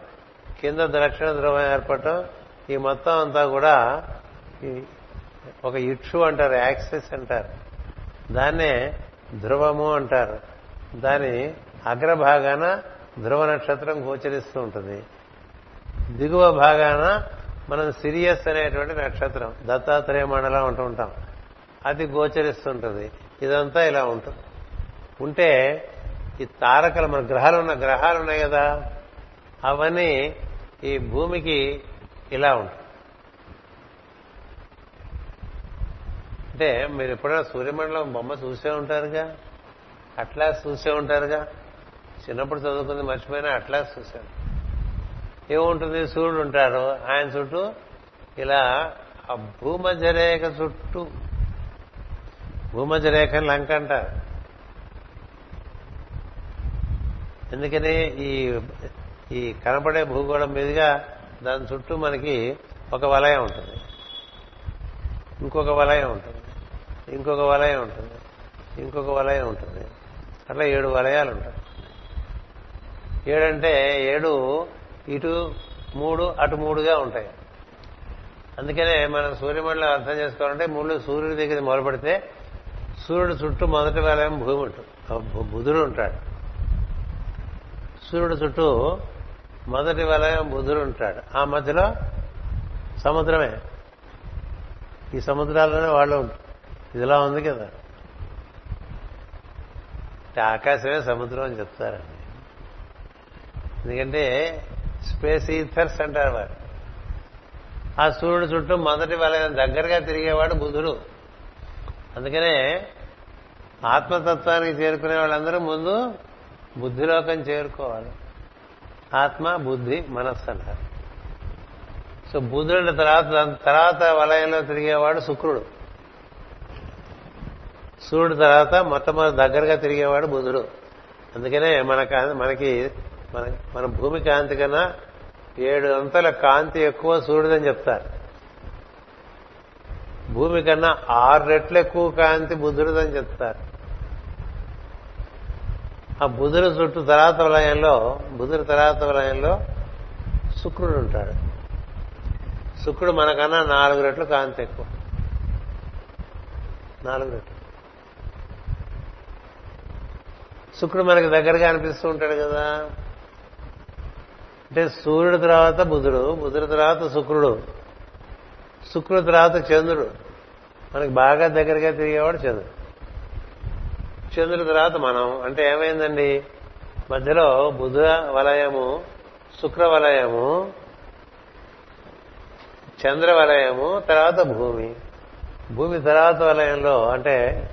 కింద దక్షిణ ధ్రువం ఏర్పడటం ఈ మొత్తం అంతా కూడా ఒక ఇక్షు అంటారు యాక్సిస్ అంటారు. దాన్నే ధ్రువము అంటారు. దాని అగ్రభాగాన ధ్రువ నక్షత్రం గోచరిస్తూ ఉంటుంది. దిగువ భాగాన మనం సిరియస్ అనేటువంటి నక్షత్రం దత్తాత్రేయ మండలం అంటూ ఉంటాం. అది గోచరిస్తుంటుంది ఇదంతా ఇలా ఉంటుంది. ఉంటే ఈ తారకలు మన గ్రహాలు ఉన్న గ్రహాలు ఉన్నాయి కదా. అవన్నీ ఈ భూమికి ఇలా ఉంటుంది అంటే మీరు ఎప్పుడైనా సూర్యమండలం బొమ్మ చూసే ఉంటారుగా? అట్లా చూసే ఉంటారుగా? చిన్నప్పుడు చదువుకుంది మర్చిపోయినా అట్లా చూశాను ఏముంటుంది? సూర్యుడు ఉంటాడు. ఆయన చుట్టూ ఇలా ఆ భూమధ్యరేఖ చుట్టూ. భూమధ్యరేఖ లంక అంటారు. ఎందుకని? ఈ ఈ కనపడే భూగోళం మీదుగా దాని చుట్టూ మనకి ఒక వలయం ఉంటుంది. ఇంకొక వలయం ఉంటుంది. ఇంకొక వలయం ఉంటుంది. ఇంకొక వలయం ఉంటుంది. అట్లా ఏడు వలయాలు ఉంటాయి. ఏడంటే ఏడు ఇటు మూడు అటు మూడుగా ఉంటాయి. అందుకనే మనం సూర్యమండలం అర్థం చేసుకోవాలంటే మూడు సూర్యుడి దగ్గర మొదలు పెడితే సూర్యుడు చుట్టూ మొదటి వలయం భూమి ఉంటుంది. బుధుడు ఉంటాడు. సూర్యుడు చుట్టూ మొదటి వలయం బుధుడు ఉంటాడు. ఆ మధ్యలో సముద్రమే. ఈ సముద్రాల్లోనే వాళ్ళు ఉంటారు. ఇదిలా ఉంది కదా. ఆకాశమే సముద్రం అని చెప్తారండి. ఎందుకంటే స్పేస్ ఈథర్స్ అంటారు వారు ఆ సూర్యుడు చుట్టూ మొదటి వలయం దగ్గరగా తిరిగేవాడు బుధుడు. అందుకనే ఆత్మతత్వానికి చేరుకునే వాళ్ళందరూ ముందు బుద్ధిలోకం చేరుకోవాలి. ఆత్మ బుద్ధి మనస్సు అంటారు. సో బుధుడి తర్వాత తర్వాత వలయంలో తిరిగేవాడు శుక్రుడు. సూర్యుడు తర్వాత మొట్టమొదటి దగ్గరగా తిరిగేవాడు బుధుడు. అందుకనే మన మనకి మన మన భూమి కాంతి కన్నా ఏడు అంతల కాంతి ఎక్కువ సూర్యుడని చెప్తారు. భూమి కన్నా ఆరు రెట్లు ఎక్కువ కాంతి బుధుడిదని చెప్తారు. ఆ బుధుడు చుట్టూ తర్వాత వలయంలో బుధుడు తర్వాత వలయంలో శుక్రుడు ఉంటాడు. శుక్రుడు మనకన్నా నాలుగు రెట్లు కాంతి ఎక్కువ. నాలుగు రెట్లు. శుక్రుడు మనకి దగ్గరగా అనిపిస్తూ ఉంటాడు కదా. అంటే సూర్యుడు తర్వాత బుధుడు బుధుడు తర్వాత శుక్రుడు. శుక్రుడు తర్వాత చంద్రుడు. మనకి బాగా దగ్గరగా తిరిగేవాడు చంద్రుడు. చంద్రుడి తర్వాత మనం అంటే ఏమైందండి? మధ్యలో బుధ వలయము శుక్ర వలయము చంద్ర వలయము తర్వాత భూమి. భూమి తర్వాత వలయంలో అంటే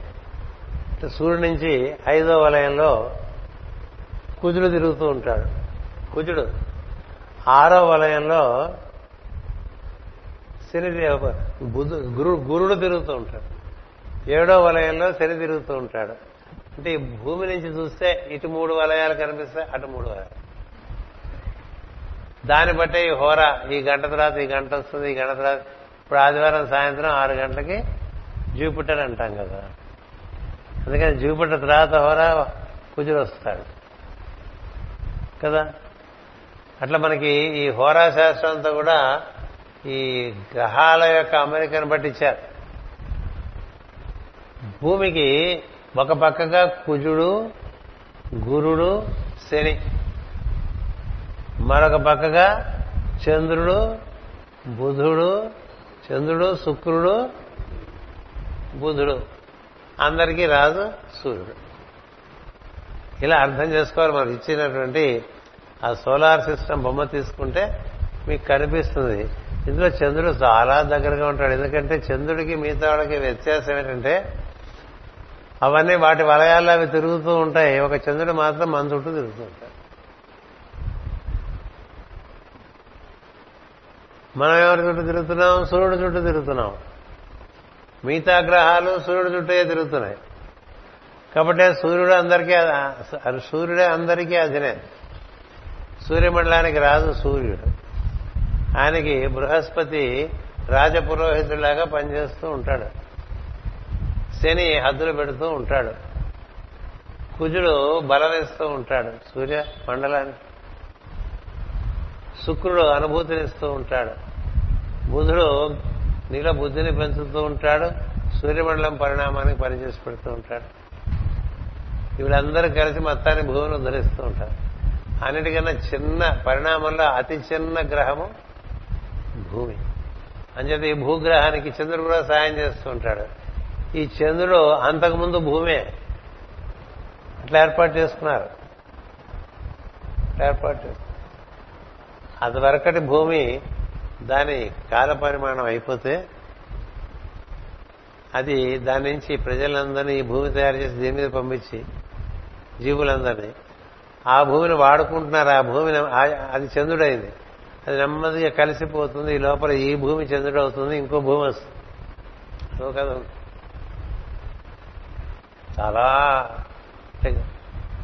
సూర్యుడి నుంచి ఐదో వలయంలో కుజుడు తిరుగుతూ ఉంటాడు. కుజుడు ఆరో వలయంలో శనిదేవ గురు గురుడు తిరుగుతూ ఉంటాడు. ఏడో వలయంలో శని తిరుగుతూ ఉంటాడు. అంటే ఈ భూమి నుంచి చూస్తే ఇటు మూడు వలయాలు కనిపిస్తాయి అటు మూడు వలయాలు. దాన్ని బట్టే ఈ హోర ఈ గంట తర్వాత ఈ గంట వస్తుంది ఈ గంట తర్వాత ఇప్పుడు ఆదివారం సాయంత్రం ఆరు గంటలకి జూపిటర్ అంటాం కదా. అందుకని జూపిటర్ తర్వాత హోర కుజుడు వస్తాడు. కదా? అట్లా మనకి ఈ హోరా శాస్త్రం అంతా కూడా ఈ గ్రహాల యొక్క అమెరికను బట్టి ఇచ్చారు. భూమికి ఒక పక్కగా కుజుడు గురుడు శని. మరొక పక్కగా చంద్రుడు బుధుడు చంద్రుడు శుక్రుడు బుధుడు. అందరికీ రాజు సూర్యుడు. ఇలా అర్థం చేసుకోవాలి. మనకి ఇచ్చినటువంటి ఆ సోలార్ సిస్టమ్ బొమ్మ తీసుకుంటే మీకు కనిపిస్తుంది. ఇందులో చంద్రుడు చాలా దగ్గరగా ఉంటాడు. ఎందుకంటే చంద్రుడికి మిగతా వాళ్ళకి వ్యత్యాసం ఏంటంటే అవన్నీ వాటి వలయాల్లో అవి తిరుగుతూ ఉంటాయి. ఒక చంద్రుడు మాత్రం మన చుట్టూ తిరుగుతూ ఉంటాడు. మనం ఎవరి చుట్టూ తిరుగుతున్నాం? సూర్యుడు చుట్టూ తిరుగుతున్నాం. మిగతా గ్రహాలు సూర్యుడు చుట్టూ తిరుగుతున్నాయి. కాబట్టి సూర్యుడు అందరికీ సూర్యుడే అందరికీ అధినేత సూర్యమండలానికి రాజు సూర్యుడు. ఆయనకి బృహస్పతి రాజపురోహితుడిలాగా పనిచేస్తూ ఉంటాడు. శని హద్దులు పెడుతూ ఉంటాడు. కుజుడు బలమిస్తూ ఉంటాడు. సూర్య మండలానికి శుక్రుడు అనుభూతినిస్తూ ఉంటాడు. బుధుడు నీలో బుద్ధిని పెంచుతూ ఉంటాడు. సూర్యమండలం పరిణామానికి పనిచేసి పెడుతూ ఉంటాడు. వీళ్ళందరూ కలిసి మొత్తాన్ని భూమిని ఉద్ధరిస్తూ ఉంటారు. అన్నిటికన్నా చిన్న పరిణామంలో అతి చిన్న గ్రహము భూమి. అంచేత ఈ భూగ్రహానికి చంద్రుడు కూడా సాయం చేస్తూ ఉంటాడు. ఈ చంద్రుడు అంతకుముందు భూమే. అట్లా ఏర్పాటు చేసుకున్నారు. ఏర్పాటు చేసుకున్నారు అంతవరకటి భూమి దాని కాల పరిమాణం అయిపోతే అది దాని నుంచి ప్రజలందరినీ ఈ భూమి తయారు చేసి దీని మీద పంపించి? జీవులందరినీ. ఆ భూమిని వాడుకుంటున్నారు ఆ భూమిని అది చంద్రుడైంది. అది నెమ్మదిగా కలిసిపోతుంది ఈ లోపల ఈ భూమి చంద్రుడు అవుతుంది ఇంకో భూమి వస్తుంది. కదా చాలా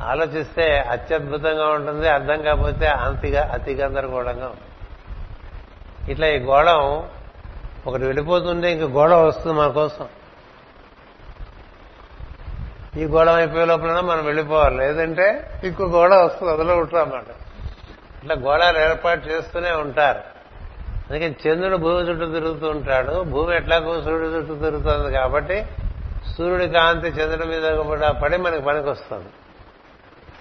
ఆలోచిస్తే అత్యద్భుతంగా ఉంటుంది అర్థం కాకపోతే అంతిగా అతి గందరగోళంగా ఉంటుంది. ఇట్లా ఈ గోళం ఒకటి వెళ్ళిపోతుంటే ఇంక గోళం వస్తుంది మన కోసం. ఈ గోళం అయిపోయే లోపల మనం వెళ్ళిపోవాలి. లేదంటే ఇంకో గోళం వస్తుంది అందులో ఉంటామన్నమాట ఇట్లా గోళాలు ఏర్పాటు చేస్తూనే ఉంటారు. అందుకని చంద్రుడు భూమి చుట్టూ తిరుగుతూ ఉంటాడు. భూమి ఎట్లా సూర్యుడు చుట్టూ తిరుగుతుంది కాబట్టి సూర్యుడి కాంతి చంద్రుడి మీద కూడా పడి మనకి పనికి వస్తుంది.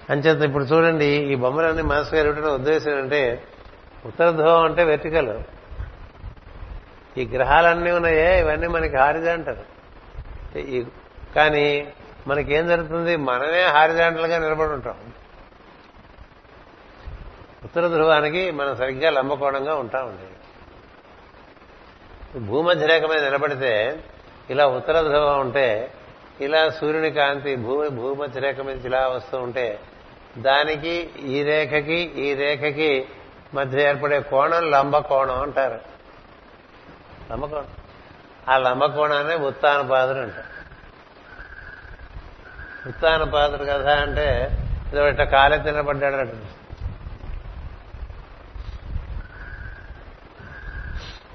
అంచేత ఇప్పుడు చూడండి ఈ బొమ్మలన్నీ మనసు ఎరుగుతున్న ఉద్దేశం అంటే ఉత్తర ధ్రువం అంటే వెర్టికల్. ఈ గ్రహాలన్నీ ఉన్నాయే ఇవన్నీ మనకి హారిజాంటల్ కానీ మనకేం జరుగుతుంది? మనమే హారిజాంటల్గా నిలబడి ఉంటాం. ఉత్తర ధ్రువానికి మనం సరిగ్గా లంబకోణంగా ఉంటామండి. భూమధ్యరేఖ మీద నిలబడితే ఇలా ఉత్తర ధ్రువం ఉంటే ఇలా సూర్యుని కాంతి భూమి భూమధ్య రేఖ మీద ఇలా వస్తూ ఉంటే దానికి ఈ రేఖకి ఈ రేఖకి మధ్య ఏర్పడే కోణం లంబకోణం అంటారు. లంబకోణం ఆ లంబకోణాన్ని ఉత్తానపాదుడు అంటారు. ఉత్తానపాదుడు కదా అంటే ఇదో ఇట్లా కాలెత్తి నిలబడ్డాడు అంటుంది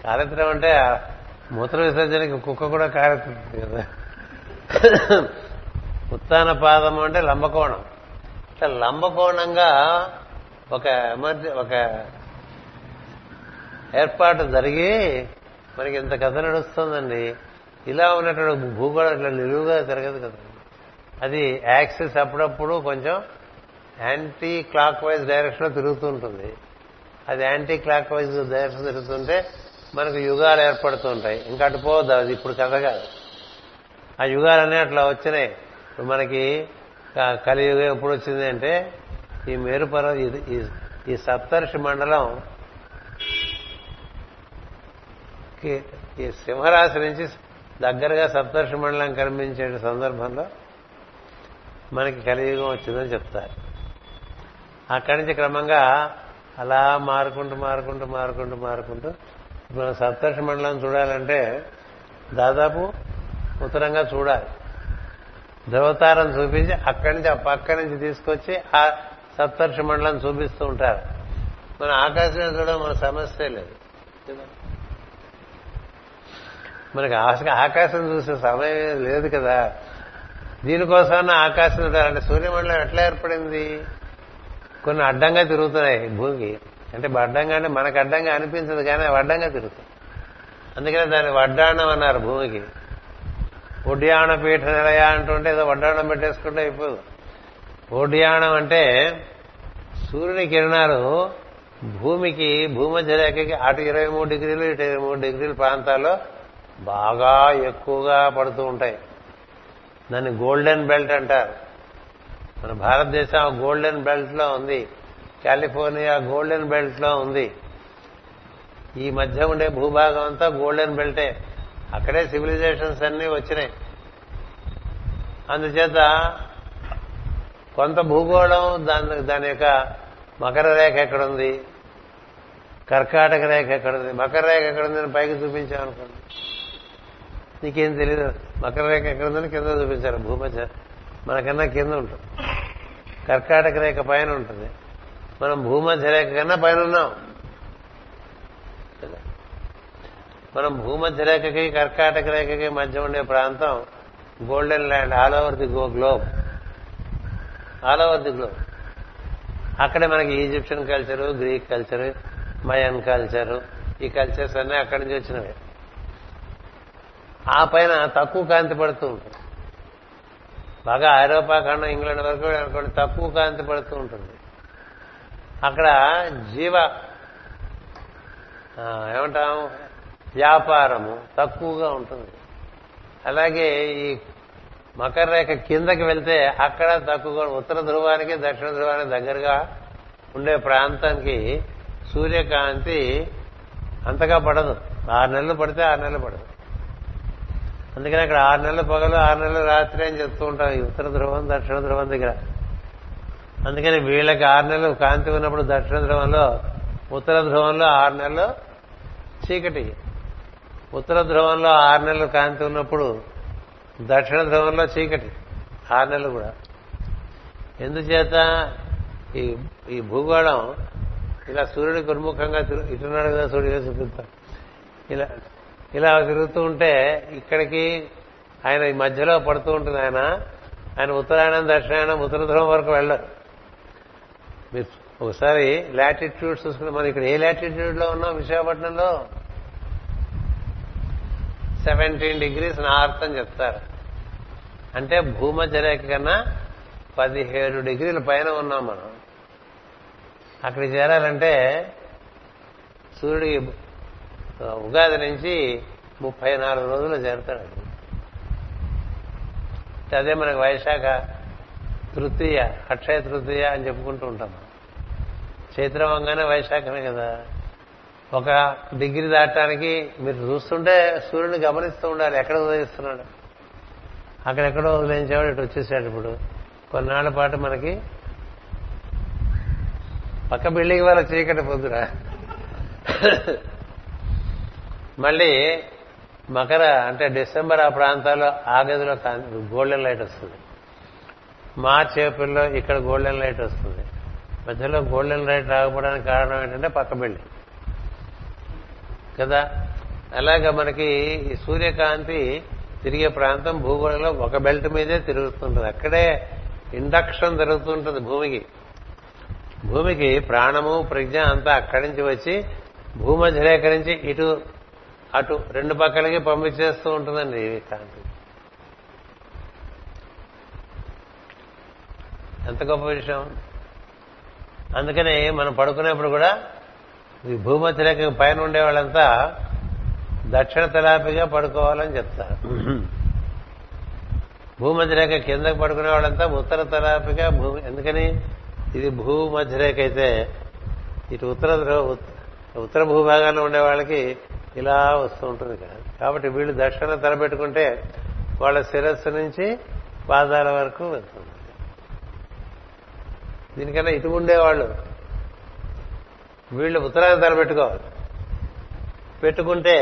కాలెత్తడం అంటే మూత్ర విసర్జనకి కుక్క కూడా కాలెత్తుంది కదా. ఉత్తాన పాదం అంటే లంబకోణం. ఇట్లా లంబకోణంగా ఒక ఎమర్జె ఒక ఏర్పాటు జరిగి మనకి ఇంత కథ నడుస్తుందండి. ఇలా ఉన్నటువంటి భూగోళం ఇట్లా నిలువుగా తిరగదు కదా. అది యాక్సిస్ అప్పుడప్పుడు కొంచెం యాంటీ క్లాక్ వైజ్ డైరెక్షన్లో తిరుగుతూ ఉంటుంది. అది యాంటీ క్లాక్ వైజ్ డైరెక్షన్ తిరుగుతుంటే మనకు యుగాలు ఏర్పడుతుంటాయి. ఇంకా అటుపోవద్దు అది ఇప్పుడు కథ కాదు. ఆ యుగాలన్నీ అట్లా వచ్చినాయి. ఇప్పుడు మనకి కలియుగం ఎప్పుడు వచ్చింది అంటే ఈ మేరుపర్వ ఇది- ఈ- సప్తర్షి మండలం ఈ సింహరాశి నుంచి దగ్గరగా సప్తర్షి మండలం కనిపించే సందర్భంలో మనకి కలియుగం వచ్చిందని చెప్తారు. అక్కడి నుంచి క్రమంగా అలా మారుకుంటూ మారుకుంటూ మారుకుంటూ మారుకుంటూ మనం సప్తర్షి మండలం చూడాలంటే దాదాపు ఉత్తరంగా చూడాలి. ధృవతారం చూపించి అక్కడి నుంచి ఆ పక్క నుంచి తీసుకొచ్చి ఆ సప్తర్షి మండలం చూపిస్తూ ఉంటారు. మన ఆకాశం చూడడం మన సమస్య లేదు. మనకి ఆకాశం చూసే సమయం లేదు కదా. దీనికోసమన్నా ఆకాశం చూడాలంటే సూర్యమండలం ఎట్లా ఏర్పడింది? కొన్ని అడ్డంగా తిరుగుతున్నాయి భూమికి. అంటే వడ్డంగానే మనకు అడ్డంగా అనిపించదు కానీ వడ్డంగా అడ్డంగా అందుకనే దాన్ని వడ్డాణం అన్నారు భూమికి. ఒడ్యాణ పీఠ నిలయ అంటుంటే ఏదో వడ్డాణం పెట్టేసుకుంటే అయిపోదు. ఒడ్యాణం అంటే సూర్యుని కిరణాలు భూమికి భూమధ్య రేఖకి అటు ఇరవై మూడు డిగ్రీలు ఇటు ఇరవై మూడు డిగ్రీల ప్రాంతాల్లో బాగా ఎక్కువగా పడుతూ ఉంటాయి. దాన్ని గోల్డెన్ బెల్ట్ అంటారు. మన భారతదేశం గోల్డెన్ బెల్ట్లో ఉంది. కాలిఫోర్నియా గోల్డెన్ బెల్ట్లో ఉంది. ఈ మధ్య ఉండే భూభాగం అంతా గోల్డెన్ బెల్టే. అక్కడే సివిలైజేషన్స్ అన్నీ వచ్చినాయి. అందుచేత కొంత భూగోళం దాని దాని యొక్క మకర రేఖ ఎక్కడుంది? కర్కాటక రేఖ ఎక్కడుంది? మకర రేఖ ఎక్కడుంది అని పైకి చూపించామనుకోండి నీకేం తెలియదు మకర రేఖ ఎక్కడుందని కింద చూపించారు. భూమధ్య మనకన్నా కింద ఉంటుంది. కర్కాటక రేఖ పైన ఉంటుంది. మనం భూమధ్య రేఖ కన్నా పైన ఉన్నాం మనం భూమధ్య రేఖకి కర్కాటక రేఖకి మధ్య ఉండే ప్రాంతం golden land all over the go globe. All over the globe. అక్కడే మనకి Egyptian culture Greek culture Mayan culture ఈ కల్చర్స్ అన్నీ అక్కడి నుంచి వచ్చినవి. ఆ పైన తక్కువ కాంతి పడుతూ ఉంటుంది. బాగా ఐరోపా ఖండం ఇంగ్లాండ్ వరకు అనుకోండి తక్కువ కాంతి పడుతూ ఉంటుంది. అక్కడ జీవ ఏమంటాము ఏమంటాం? వ్యాపారము తక్కువగా ఉంటుంది. అలాగే ఈ మకర రేఖ కిందకి వెళ్తే అక్కడ తక్కువగా ఉత్తర ధ్రువానికి దక్షిణ ధ్రువానికి దగ్గరగా ఉండే ప్రాంతానికి సూర్యకాంతి అంతగా పడదు. ఆరు నెలలు పడితే ఆరు నెలలు పడదు. అందుకని అక్కడ ఆరు నెలలు పగలు ఆరు నెలలు రాత్రి అని చెప్తూ ఉంటాం ఈ ఉత్తర ధ్రువం దక్షిణ ధ్రువం దగ్గర. అందుకని వీళ్ళకి ఆరు నెలలు కాంతి ఉన్నప్పుడు దక్షిణ ధ్రువంలో ఉత్తర ధ్రువంలో ఆరు నెలలు చీకటి. ఉత్తర ధ్రువంలో ఆరు నెలలు కాంతి ఉన్నప్పుడు దక్షిణ ధ్రువంలో చీకటి. ఆరు నెలలు కూడా. ఎందుచేత ఈ ఈ భూగోళం ఇలా సూర్యుడికి ఉన్ముఖంగా తిరు ఇటున్నాడు కదా సూర్యుడు చూపిస్తాం ఇలా ఇలా తిరుగుతూ ఉంటే ఇక్కడికి ఆయన ఈ మధ్యలో పడుతూ ఉంటుంది ఆయన. ఆయన ఉత్తరాయణం దక్షిణాయనం ఉత్తర ధ్రువం వరకు వెళ్ళరు. ఒకసారి లాటిట్యూడ్ చూసుకుంటే మనం ఇక్కడ ఏ లాటిట్యూడ్లో ఉన్నాం విశాఖపట్నంలో? సెవెంటీన్ డిగ్రీస్ నార్త్ అని చెప్తారు. అంటే భూమధ్య రేఖ కన్నా పదిహేడు డిగ్రీల పైన ఉన్నాం మనం. అక్కడికి చేరాలంటే సూర్యుడి ఉగాది నుంచి ముప్పై నాలుగు రోజులు చేరుతాడు. అదే మనకు వైశాఖ తృతీయ అక్షయ తృతీయ అని చెప్పుకుంటూ ఉంటాం. చైత్రవంగానే వైశాఖమే కదా. ఒక డిగ్రీ దాటడానికి మీరు చూస్తుంటే సూర్యుడిని గమనిస్తూ ఉండాలి ఎక్కడ ఉదయిస్తున్నాడు. అక్కడెక్కడో వదిలించేవాడు ఇటు వచ్చేసాడు ఇప్పుడు. కొన్నాళ్ళ పాటు మనకి పక్క బిల్డింగ్ వాళ్ళ చీకటి పొద్దురా మళ్ళీ మకర అంటే డిసెంబర్ ఆ ప్రాంతాల్లో ఆ గదిలో గోల్డెన్ లైట్ వస్తుంది. మార్చ్ ఏప్రిల్లో ఇక్కడ గోల్డెన్ లైట్ వస్తుంది. మధ్యలో గోల్డెన్ లైట్ రాకపోవడానికి కారణం ఏంటంటే పక్క బిల్డింగ్. కదా? అలాగా మనకి ఈ సూర్యకాంతి తిరిగే ప్రాంతం భూగోళంలో ఒక బెల్ట్ మీదే తిరుగుతుంటుంది. అక్కడే ఇండక్షన్ జరుగుతుంటుంది భూమికి. భూమికి ప్రాణము ప్రజ్ఞ అంతా అక్కడి నుంచి వచ్చి భూమధ్యరేఖ నుంచి ఇటు అటు రెండు పక్కలకి పంపించేస్తూ ఉంటుందండి ఈ కాంతి. ఎంత గొప్ప విషయం. అందుకని మనం పడుకునేప్పుడు కూడా ఈ భూమధ్యరేఖ పైన ఉండే వాళ్ళంతా దక్షిణ తలాపిగా పడుకోవాలని చెప్తారు. భూమధ్య రేఖ కిందకు పడుకునే వాళ్ళంతా ఉత్తర తలాపిగా భూమి ఎందుకని? ఇది భూమధ్య రేఖ అయితే ఇటు ఉత్తర ఉత్తర భూభాగాల్లో ఉండే వాళ్ళకి ఇలా వస్తూ ఉంటుంది కదా. కాబట్టి వీళ్ళు దక్షిణ తలపెట్టుకుంటే వాళ్ళ శిరస్సు నుంచి పాదాల వరకు వెళ్తుంది. దీనికన్నా ఇటు ఉండేవాళ్ళు. వీళ్ళు ఉత్తరాన్ని తలపెట్టుకోవాలి. పెట్టుకుంటే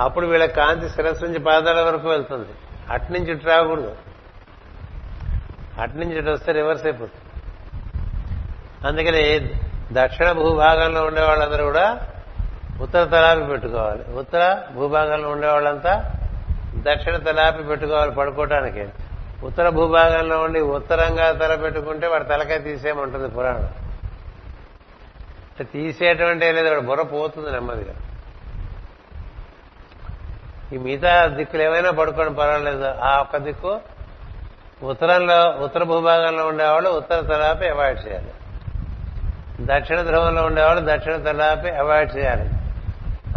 అప్పుడు వీళ్ళ కాంతి శిరస్సు నుంచి పాదాల వరకు వెళ్తుంది. అట్నుంచి ఇటు రాకూడదు. అట్నుంచి ఇటు వస్తే రివర్స్ అయిపోతుంది. అందుకని దక్షిణ భూభాగంలో ఉండే వాళ్ళందరూ కూడా ఉత్తర తలాపి పెట్టుకోవాలి. ఉత్తర భూభాగంలో ఉండే వాళ్ళంతా దక్షిణ తలాపి పెట్టుకోవాలి పడుకోవటానికి ఉత్తర భూభాగంలో ఉండి ఉత్తరంగా తల పెట్టుకుంటే వాడు తలకాయ తీసేయమంటుంది పురాణం. తీసేటువంటి లేదు వాడు బుర్ర పోతుంది నెమ్మదిగా. ఈ మిగతా దిక్కులు ఏమైనా పడుకోవడం పర్వాలేదు. ఆ ఒక్క దిక్కు ఉత్తరంలో ఉత్తర భూభాగంలో ఉండేవాళ్ళు ఉత్తర తలాపి అవాయిడ్ చేయాలి. దక్షిణ ధ్రువంలో ఉండేవాళ్ళు దక్షిణ తలాపి అవాయిడ్ చేయాలి.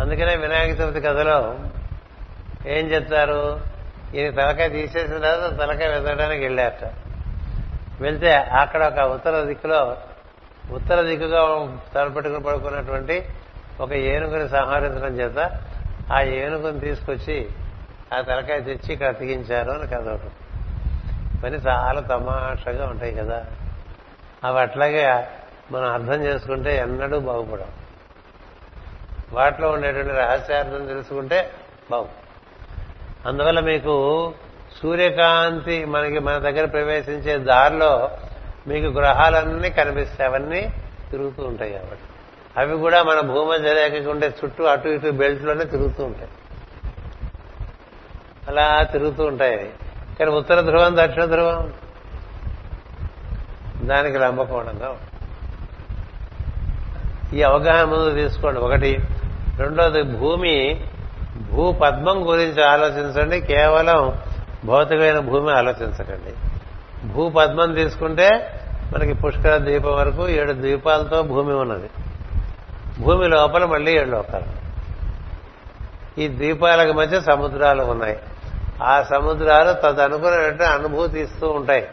అందుకనే వినాయక చవితి కథలో ఏం చెప్తారు? ఈయన తలకాయ తీసేసిన తర్వాత తలకాయ వెతకడానికి వెళ్ళారట. వెళ్తే అక్కడ ఒక ఉత్తర దిక్కులో ఉత్తర దిక్కుగా తలపెట్టుకుని పడుకున్నటువంటి ఒక ఏనుగుని సంహరించడం చేత ఆ ఏనుగుని తీసుకొచ్చి ఆ తలకాయ తెచ్చి ఇక్కడ అతికించారు అని కథ ఒకటి. పని చాలా తమాషగా ఉంటాయి కదా. అవి అట్లాగే మనం అర్థం చేసుకుంటే ఎన్నడూ బాగుపడం వాటిలో ఉండేటువంటి రహస్యార్థం తెలుసుకుంటే బాగు అందువల్ల మీకు సూర్యకాంతి మనకి మన దగ్గర ప్రవేశించే దారిలో మీకు గ్రహాలన్నీ కనిపిస్తాయి. అవన్నీ తిరుగుతూ ఉంటాయి కాబట్టి. అవి కూడా మన భూమధ్య రేఖకి ఉండే చుట్టూ అటు ఇటు బెల్ట్లోనే తిరుగుతూ ఉంటాయి. అలా తిరుగుతూ ఉంటాయి. కానీ ఉత్తర ధ్రువం దక్షిణ ధ్రువం దానికి లంబకోణంగా ఈ అవగాహన ముందు తీసుకోండి. ఒకటి. రెండోది భూమి భూ పద్మం గురించి ఆలోచించండి కేవలం భౌతికమైన భూమి ఆలోచించకండి. భూ పద్మం తీసుకుంటే మనకి పుష్కర ద్వీపం వరకు ఏడు ద్వీపాలతో భూమి ఉన్నది. భూమి లోపల మళ్ళీ ఏడు లోకాలు. ఈ ద్వీపాలకు మధ్య సముద్రాలు ఉన్నాయి. ఆ సముద్రాలు తదనుకున్నట్టు అనుభూతి ఇస్తూ ఉంటాయి.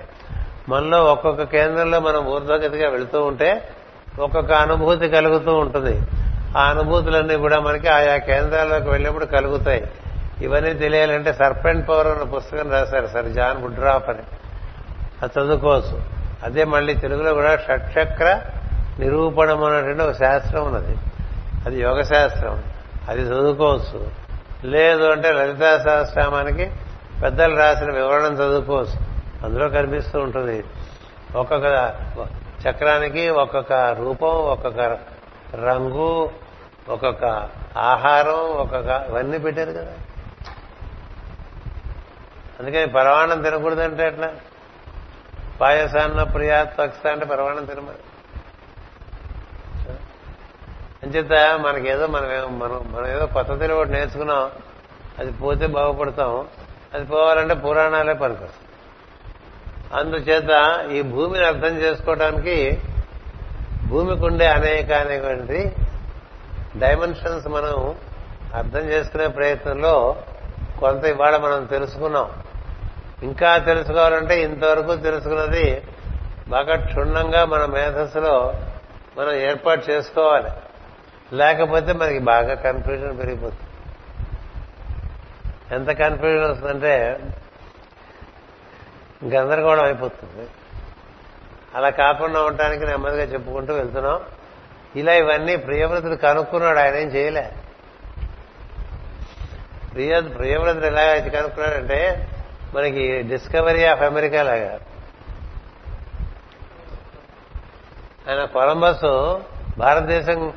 మనలో ఒక్కొక్క కేంద్రంలో మనం ఊర్ధ్వగతిగా వెళుతూ ఉంటే ఒక్కొక్క అనుభూతి కలుగుతూ ఉంటుంది. ఆ అనుభూతులన్నీ కూడా మనకి ఆయా కేంద్రాల్లోకి వెళ్ళినప్పుడు కలుగుతాయి. ఇవన్నీ తెలియాలంటే సర్పెంట్ పవర్ అన్న పుస్తకం రాశారు సార్ జాన్ బుడ్రాఫ్ అని. అది చదువుకోవచ్చు అదే మళ్ళీ తెలుగులో కూడా షట్చక్ర నిరూపణం అనేటువంటి ఒక శాస్త్రం ఉన్నది. అది యోగ శాస్త్రం. అది చదువుకోవచ్చు లేదు అంటే లలితా సహస్రామానికి పెద్దలు రాసిన వివరణం చదువుకోవచ్చు అందులో కనిపిస్తూ ఉంటుంది. ఒక్కొక్క చక్రానికి ఒక్కొక్క రూపం ఒక్కొక్క రంగు ఒక్కొక్క ఆహారం ఒక్కొక్క ఇవన్నీ పెట్టారు కదా. అందుకని పరవాణం తినకూడదంటే ఎట్లా? పాయసాన్న ప్రియా అంటే పరవాణం తినమని. అంచేత మనకేదో మనం మనం మనం ఏదో పద్ధతిలో ఒకటి నేర్చుకున్నాం అది పోతే బాగుపడతాం అది పోవాలంటే పురాణాలే పనికొస్తాం అందుచేత ఈ భూమిని అర్థం చేసుకోవడానికి భూమికి ఉండే అనేక అనేటువంటి డైమెన్షన్స్ మనం అర్థం చేసుకునే ప్రయత్నంలో కొంత ఇవాళ మనం తెలుసుకున్నాం. ఇంకా తెలుసుకోవాలంటే ఇంతవరకు తెలుసుకున్నది బాగా క్షుణ్ణంగా మన మేధస్సులో మనం ఏర్పాటు చేసుకోవాలి. లేకపోతే మనకి బాగా కన్ఫ్యూజన్ పెరిగిపోతుంది. ఎంత కన్ఫ్యూజన్ వస్తుందంటే గందరగోళం అయిపోతుంది. అలా కాకుండా ఉండటానికి నెమ్మదిగా చెప్పుకుంటూ వెళ్తున్నాం. ఇలా ఇవన్నీ ప్రియవ్రతుడు కనుక్కున్నాడు ఆయన ఏం చేయలే. ప్రియ ప్రియవ్రతుడు ఎలా అయితే కనుక్కున్నాడంటే మనకి డిస్కవరీ ఆఫ్ అమెరికా లాగా. ఆయన కొలంబస్ భారతదేశం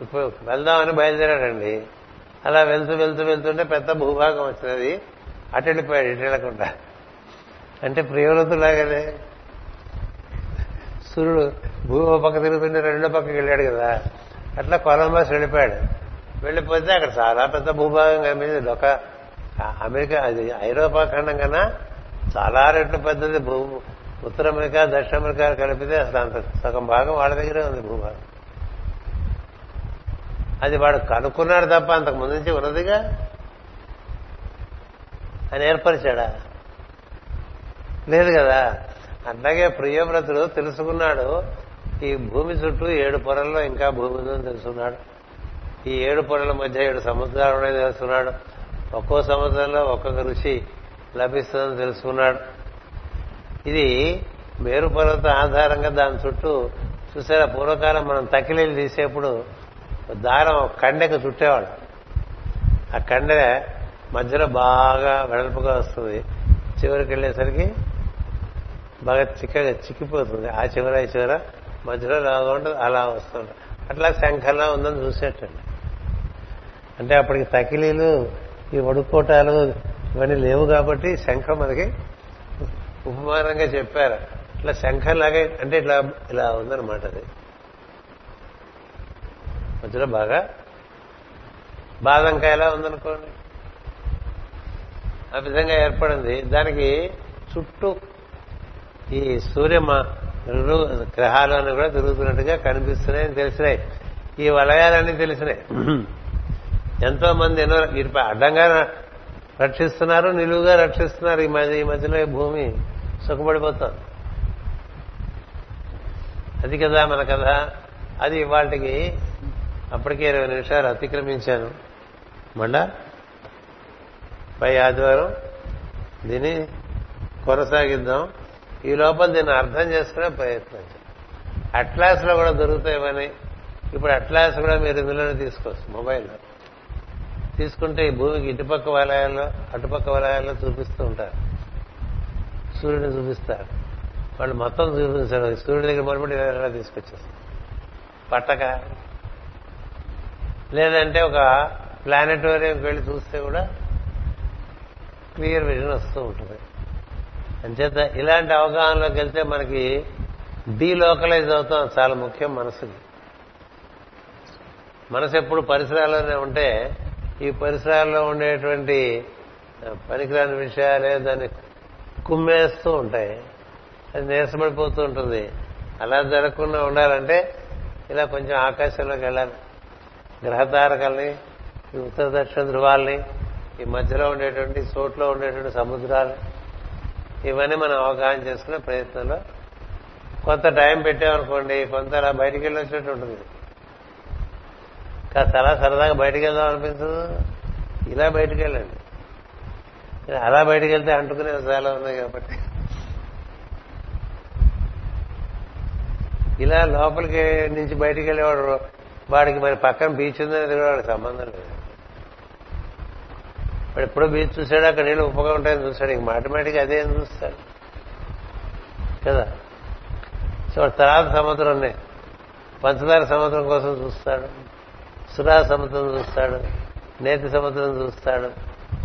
ఇప్పుడు వెళ్దామని బయలుదేరాడండి. అలా వెళ్తూ వెళ్తూ వెళ్తుంటే పెద్ద భూభాగం వచ్చినది. అటు వెళ్ళిపోయాడు ఇటు వెళ్ళకుండా. అంటే ప్రియవ్రతులాగానే సూర్యుడు భూమి ఒక పక్క తిరుగుతుంటే రెండో పక్కకి వెళ్ళాడు కదా. అట్లా కొలంబస్ వెళ్ళిపోయాడు. వెళ్ళిపోతే అక్కడ చాలా పెద్ద భూభాగం కనిపించింది. ఒక అమెరికా అది ఐరోపా ఖండం కన్నా చాలా రెట్లు పెద్దది భూ ఉత్తర అమెరికా దక్షిణ అమెరికా కలిపితే అసలు అంత సగం భాగం వాళ్ళ దగ్గరే ఉంది భూభాగం. అది వాడు కనుక్కున్నాడు తప్ప అంతకు ముందు నుంచి ఉన్నదిగా? అని ఏర్పరిచాడా? లేదు కదా. అట్లాగే ప్రియవ్రతుడు తెలుసుకున్నాడు. ఈ భూమి చుట్టూ ఏడు పొరల్లో ఇంకా భూమి ఉందని తెలుసుకున్నాడు. ఈ ఏడు పొరల మధ్య ఏడు సముద్రాలు ఉన్నాయని తెలుసుకున్నాడు. ఒక్కో సముద్రంలో ఒక్కొక్క రుచి లభిస్తుందని తెలుసుకున్నాడు. ఇది మేరు పర్వత ఆధారంగా దాని చుట్టూ చూసారా పూర్వకాలం మనం తకిలీలు తీసేప్పుడు దారం కండెకు చుట్టేవాడు ఆ కండె మధ్యలో బాగా వెడల్పుగా వస్తుంది. చివరికి వెళ్ళేసరికి బాగా చిక్కగా చిక్కిపోతుంది. ఆ చివర ఈ చివర మధ్యలో లాగా ఉంటుంది అలా వస్తుంది. అట్లా శంఖలా ఉందని చూసేటండి అంటే అప్పటికి తకిలీలు ఈ వడుకోటాలు ఇవన్నీ లేవు కాబట్టి శంఖం మనకి ఉపమానంగా చెప్పారు. ఇట్లా శంఖంలాగే అంటే ఇట్లా ఇలా ఉందన్నమాట అది. మధ్యలో బాగా బాదంకాయలా ఉందనుకోండి. ఆ విధంగా ఏర్పడింది. దానికి చుట్టూ ఈ సూర్య గ్రహాలను కూడా తిరుగుతున్నట్టుగా కనిపిస్తున్నాయని తెలిసినాయి. ఈ వలయాలన్నీ తెలిసినాయి. ఎంతో మంది ఎన్నో వీటిపై అడ్డంగా రక్షిస్తున్నారు నిలువుగా రక్షిస్తున్నారు ఈ మధ్య ఈ మధ్యలో ఈ భూమి సుఖపడిపోతుంది. అది కదా మన కథ. అది వాటికి అప్పటికే ఇరవై నిమిషాలు అతిక్రమించాను. మళ్ళా పై ఆదివారం దీన్ని కొనసాగిద్దాం. ఈ లోపల దీన్ని అర్థం చేసుకునే ప్రయత్నం అట్లాస్లో అట్లాస్లో కూడా దొరుకుతాయని ఇప్పుడు అట్లాస్ కూడా మీరు ఇందులోనే తీసుకోవచ్చు మొబైల్లో. తీసుకుంటే ఈ భూమికి ఇటుపక్క వలయాల్లో అటుపక్క వలయాల్లో చూపిస్తూ ఉంటారు. సూర్యుని చూపిస్తారు. వాళ్ళు మొత్తం చూపిస్తారు సూర్యుడి దగ్గర మొదలుపెట్టి వేరేలా తీసుకొచ్చేస్తారు. పట్టక. లేదంటే ఒక ప్లానెటోరియంకి వెళ్ళి చూస్తే కూడా క్లియర్ విజన్ వస్తూ ఉంటుంది. అంచేత ఇలాంటి అవగాహనలోకి వెళ్తే మనకి డీలోకలైజ్ అవుతాం. చాలా ముఖ్యం మనసుకి. మనసు ఎప్పుడు పరిసరాల్లోనే ఉంటే ఈ పరిసరాల్లో ఉండేటువంటి పనికిరాని విషయాలే దాన్ని కుమ్మేస్తూ ఉంటాయి. అది నీరసపడిపోతూ ఉంటుంది. అలా జరగకుండా ఉండాలంటే ఇలా కొంచెం ఆకాశంలోకి వెళ్ళాలి. గ్రహతారకల్ని ఈ ఉత్తర దక్షిణ ధృవాల్ని ఈ మధ్యలో ఉండేటువంటి చోట్లో ఉండేటువంటి సముద్రాలు ఇవన్నీ మనం అవగాహన చేసుకునే ప్రయత్నంలో కొంత టైం పెట్టామనుకోండి కొంత అలా బయటికి వెళ్ళొచ్చినట్టు ఉంటుంది. కాస్త అలా సరదాగా బయటికి వెళ్దాం అనిపించదు. ఇలా బయటికి వెళ్ళండి. అలా బయటికి వెళ్తే అంటుకునే చాలా ఉన్నాయి కాబట్టి. ఇలా లోపలికి నుంచి బయటికి వెళ్ళేవాడు వాడికి మరి పక్కన బీచ్ ఉందనేది కూడా వాడికి సంబంధం లేదు. వాడు ఎప్పుడో బీచ్ చూశాడు అక్కడ నీళ్ళు ఉప్పగా ఉంటాయని చూశాడు. ఇంక మాటమాటికి అదే అని చూస్తాడు. కదా? సో తర్వాత సముద్రం ఉన్నాయి పంచదార సముద్రం కోసం చూస్తాడు. సురా సముద్రం చూస్తాడు. నేతి సముద్రం చూస్తాడు.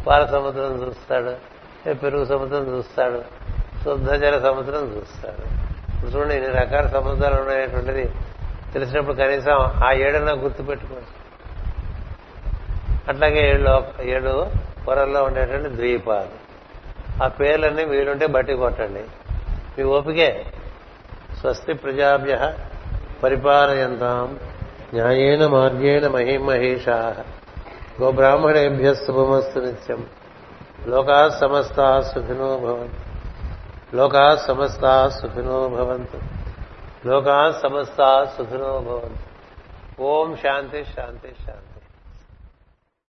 పాల సముద్రం చూస్తాడు. పెరుగు సముద్రం చూస్తాడు. శుద్ధజల సముద్రం చూస్తాడు. ఇప్పుడు చూడండి ఇన్ని రకాల సముద్రాలు ఉన్నాయనేటువంటిది తెలిసినప్పుడు కనీసం ఆ ఏడన్నా గుర్తుపెట్టుకోండి. అట్లాగే ఏడు ఏడు పొరల్లో ఉండేటువంటి ద్వీపాలు. ఆ పేర్లన్నీ వీలుంటే బట్టి కొట్టండి. మీ ఓపికే. స్వస్తి ప్రజాభ్య పరిపాలయంతాం. న్యాయేన మార్గేణ మహిమహేషా. గోబ్రాహ్మణేభ్య శుభమస్తు నిత్యం. లోకా సమస్తా సుఖినో భవంతు. లోకా సమస్తా సుఖినో భవంతు. లోకా సమస్తా సుఖినో భవంతు. ఓం శాంతి శాంతి శాంతి.